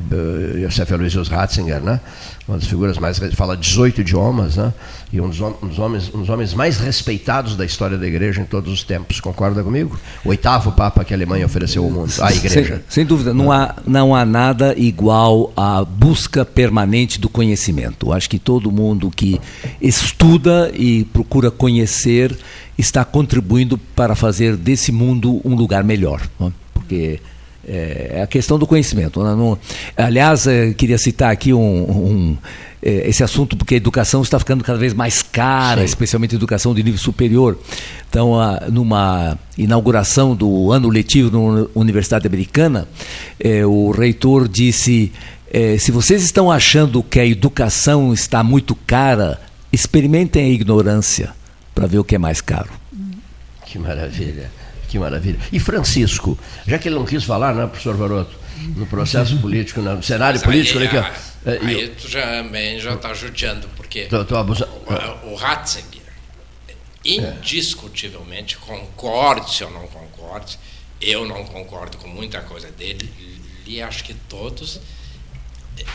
Josef Aloysius Ratzinger, né? uma das figuras mais, fala 18 idiomas, né? E um dos, um dos homens, um dos homens mais respeitados da história da igreja em todos os tempos, concorda comigo? O oitavo Papa que a Alemanha ofereceu ao mundo, à igreja. Sem, sem dúvida, não há, não há nada igual à busca permanente do conhecimento. Acho que todo mundo que estuda e procura conhecer está contribuindo para fazer desse mundo um lugar melhor. é? Porque é a questão do conhecimento. né? Não- aliás, eh, queria citar aqui um, um, eh, esse assunto, porque a educação está ficando cada vez mais cara, Sim. especialmente a educação de nível superior. Então, a- numa inauguração do ano letivo na Universidade Americana, eh, o reitor disse: eh, se vocês estão achando que a educação está muito cara, experimentem a ignorância para ver o que é mais caro. Que maravilha, que maravilha. E Francisco, já que ele não quis falar, né, professor Varoto, no processo político, no cenário Mas político, aí, olha ah, aqui, ó. É, e- aí tu já, também já está judiando, porque Tô- tô abusando. o, o Ratzinger, indiscutivelmente, concorde se eu não concorde, eu não concordo com muita coisa dele, li acho que todos,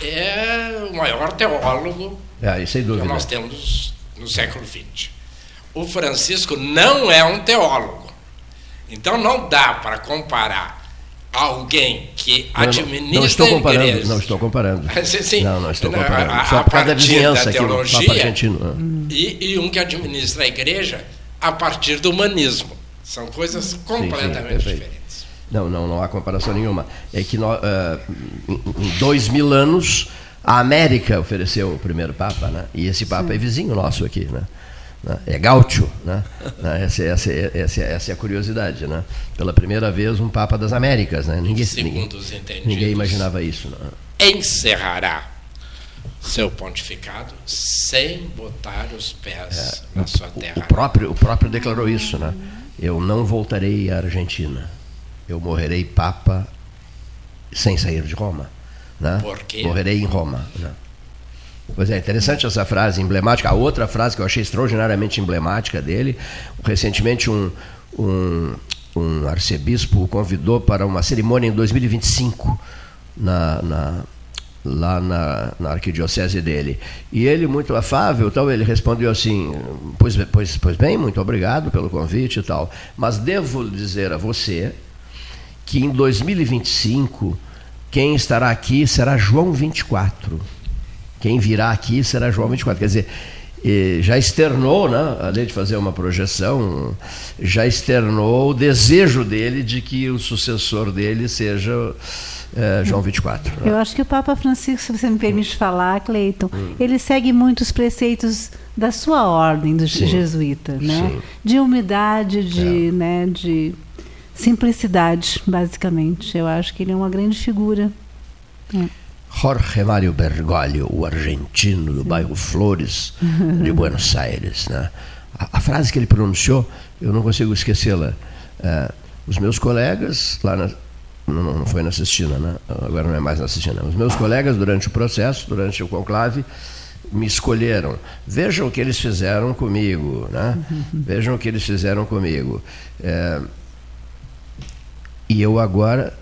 é o maior teólogo É, e que nós temos no século XX. O Francisco não é um teólogo. Então não dá para comparar alguém que Não, não, administra não estou a comparando, igreja. não estou comparando. Sim, sim. Não, não estou comparando. a- Só a por causa da vizinhança da aqui, o Papa teologia, argentino. né? E, e um que administra a igreja a partir do humanismo. São coisas sim, completamente perfeito. diferentes. Não, não, não há comparação nenhuma. É que nós, eh, em dois mil anos a América ofereceu o primeiro Papa, né? E esse Papa é vizinho nosso aqui, né? Né? É gaúcho, né? Né? Essa, essa, essa, essa é a curiosidade, né? Pela primeira vez um Papa das Américas, né? Ninguém, ninguém, ninguém imaginava isso. Né? Encerrará seu pontificado sem botar os pés na sua terra. O próprio, o próprio declarou isso, né? Eu não voltarei à Argentina. Eu morrerei Papa sem sair de Roma. Né? Por quê? Morrerei em Roma. Né? Pois é, interessante essa frase emblemática. A outra frase que eu achei extraordinariamente emblemática dele, recentemente um, um, um arcebispo convidou para uma cerimônia em 2025 na, na, lá na, na arquidiocese dele. E ele, muito afável, tal, ele respondeu assim, pois, pois, pois bem, muito obrigado pelo convite e tal, mas devo dizer a você que em 2025 quem estará aqui será João 24. Quem virá aqui será João 24. Quer dizer, eh, já externou, né, além de fazer uma projeção, já externou o desejo dele de que o sucessor dele seja eh, João 24. né? Eu acho que o Papa Francisco, se você me permite falar, Cleiton, ele segue muitos preceitos da sua ordem do Sim. jesuíta, né? Sim. De humildade, de, né, de simplicidade, basicamente. Eu acho que ele é uma grande figura. É. Jorge Mário Bergoglio, o argentino do bairro Flores de Buenos Aires. Né? A, a frase que ele pronunciou, eu não consigo esquecê-la. É, os meus colegas, lá na, não, não foi na Sistina, né? agora não é mais na Sistina. Os meus colegas, durante o processo, durante o conclave, me escolheram. Vejam o que eles fizeram comigo. Né? Vejam o que eles fizeram comigo. É, e eu agora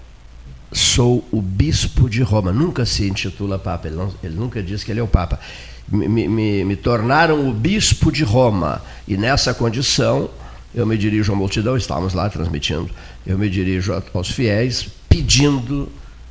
sou o bispo de Roma. Nunca se intitula Papa, ele, não, ele nunca diz que ele é o Papa. Me, me, me, tornaram o bispo de Roma. E nessa condição, eu me dirijo à multidão, estávamos lá transmitindo, eu me dirijo aos fiéis pedindo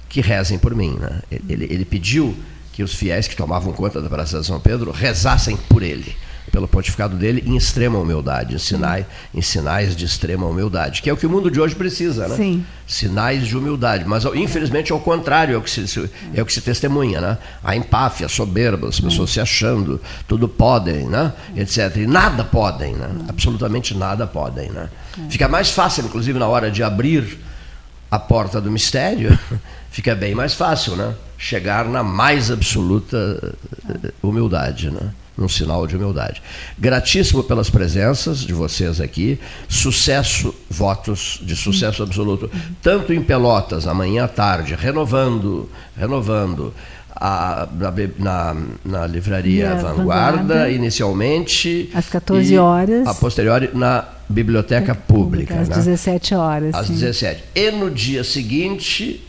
que rezem por mim. Né? Ele, ele pediu que os fiéis que tomavam conta da Praça de São Pedro rezassem por ele pelo pontificado dele em extrema humildade, em sinais, em sinais de extrema humildade, que é o que o mundo de hoje precisa, né? Sim. Sinais de humildade. Mas, infelizmente, ao contrário, é o que se, é o que se testemunha, né? A empáfia, a soberba, as pessoas se achando, tudo podem, né? Etc. E nada podem, né? Absolutamente nada podem, né? Fica mais fácil, inclusive, na hora de abrir a porta do mistério, fica bem mais fácil, né? Chegar na mais absoluta eh, humildade, né? Um sinal de humildade. Gratíssimo pelas presenças de vocês aqui. Sucesso, votos de sucesso absoluto. Tanto em Pelotas, amanhã à tarde, renovando, renovando. A, na, na, livraria Vanguarda, Vanguarda, inicialmente. Às 14 horas. A posteriori na Biblioteca Pública. Às né? 17 horas. Às sim. 17. E no dia seguinte,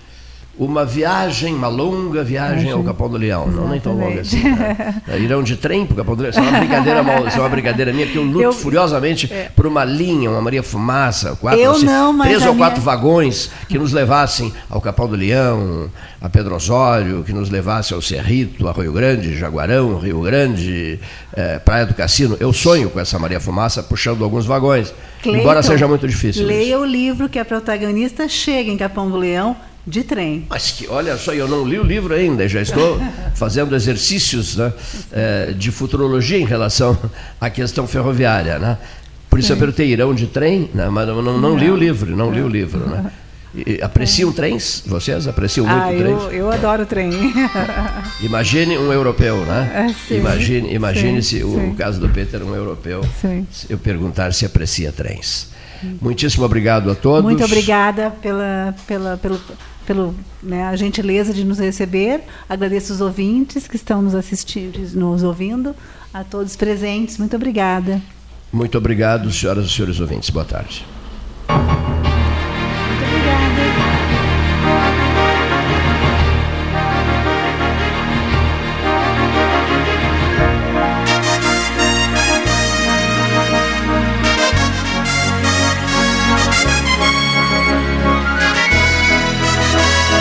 uma viagem, uma longa viagem ao Capão do Leão. Não nem tão longa assim. Né? Irão de trem para o Capão do Leão. Isso é uma brincadeira, isso é uma brincadeira minha, que eu luto eu, furiosamente é. por uma linha, uma Maria Fumaça, quatro, eu assim, não, mas três ou minha... quatro vagões que nos levassem ao Capão do Leão, a Pedro Osório, que nos levassem ao Cerrito, a Rio Grande, Jaguarão, Rio Grande, eh, Praia do Cassino. Eu sonho com essa Maria Fumaça puxando alguns vagões, embora seja muito difícil. Leia isso. o livro que a protagonista chega em Capão do Leão de trem. Mas que, olha só, eu não li o livro ainda, já estou fazendo exercícios né, é, de futurologia em relação à questão ferroviária. Né? Por isso Sim. eu perguntei, irão de trem? Né? Mas não, não, não, li o livro, não, li o livro. Né? E, apreciam é. trens? Vocês apreciam muito ah, trens? Eu, eu adoro trem. Imagine um europeu, né? É, sim, imagine imagine sim, se o, o, caso do Peter, um europeu, eu perguntar se aprecia trens. Muitíssimo obrigado a todos. Muito obrigada pela, pela, pelo pelo né, a gentileza de nos receber. Agradeço os ouvintes que estão nos assistindo, nos ouvindo, a todos presentes. Muito obrigada. Muito obrigado, senhoras e senhores ouvintes. Boa tarde.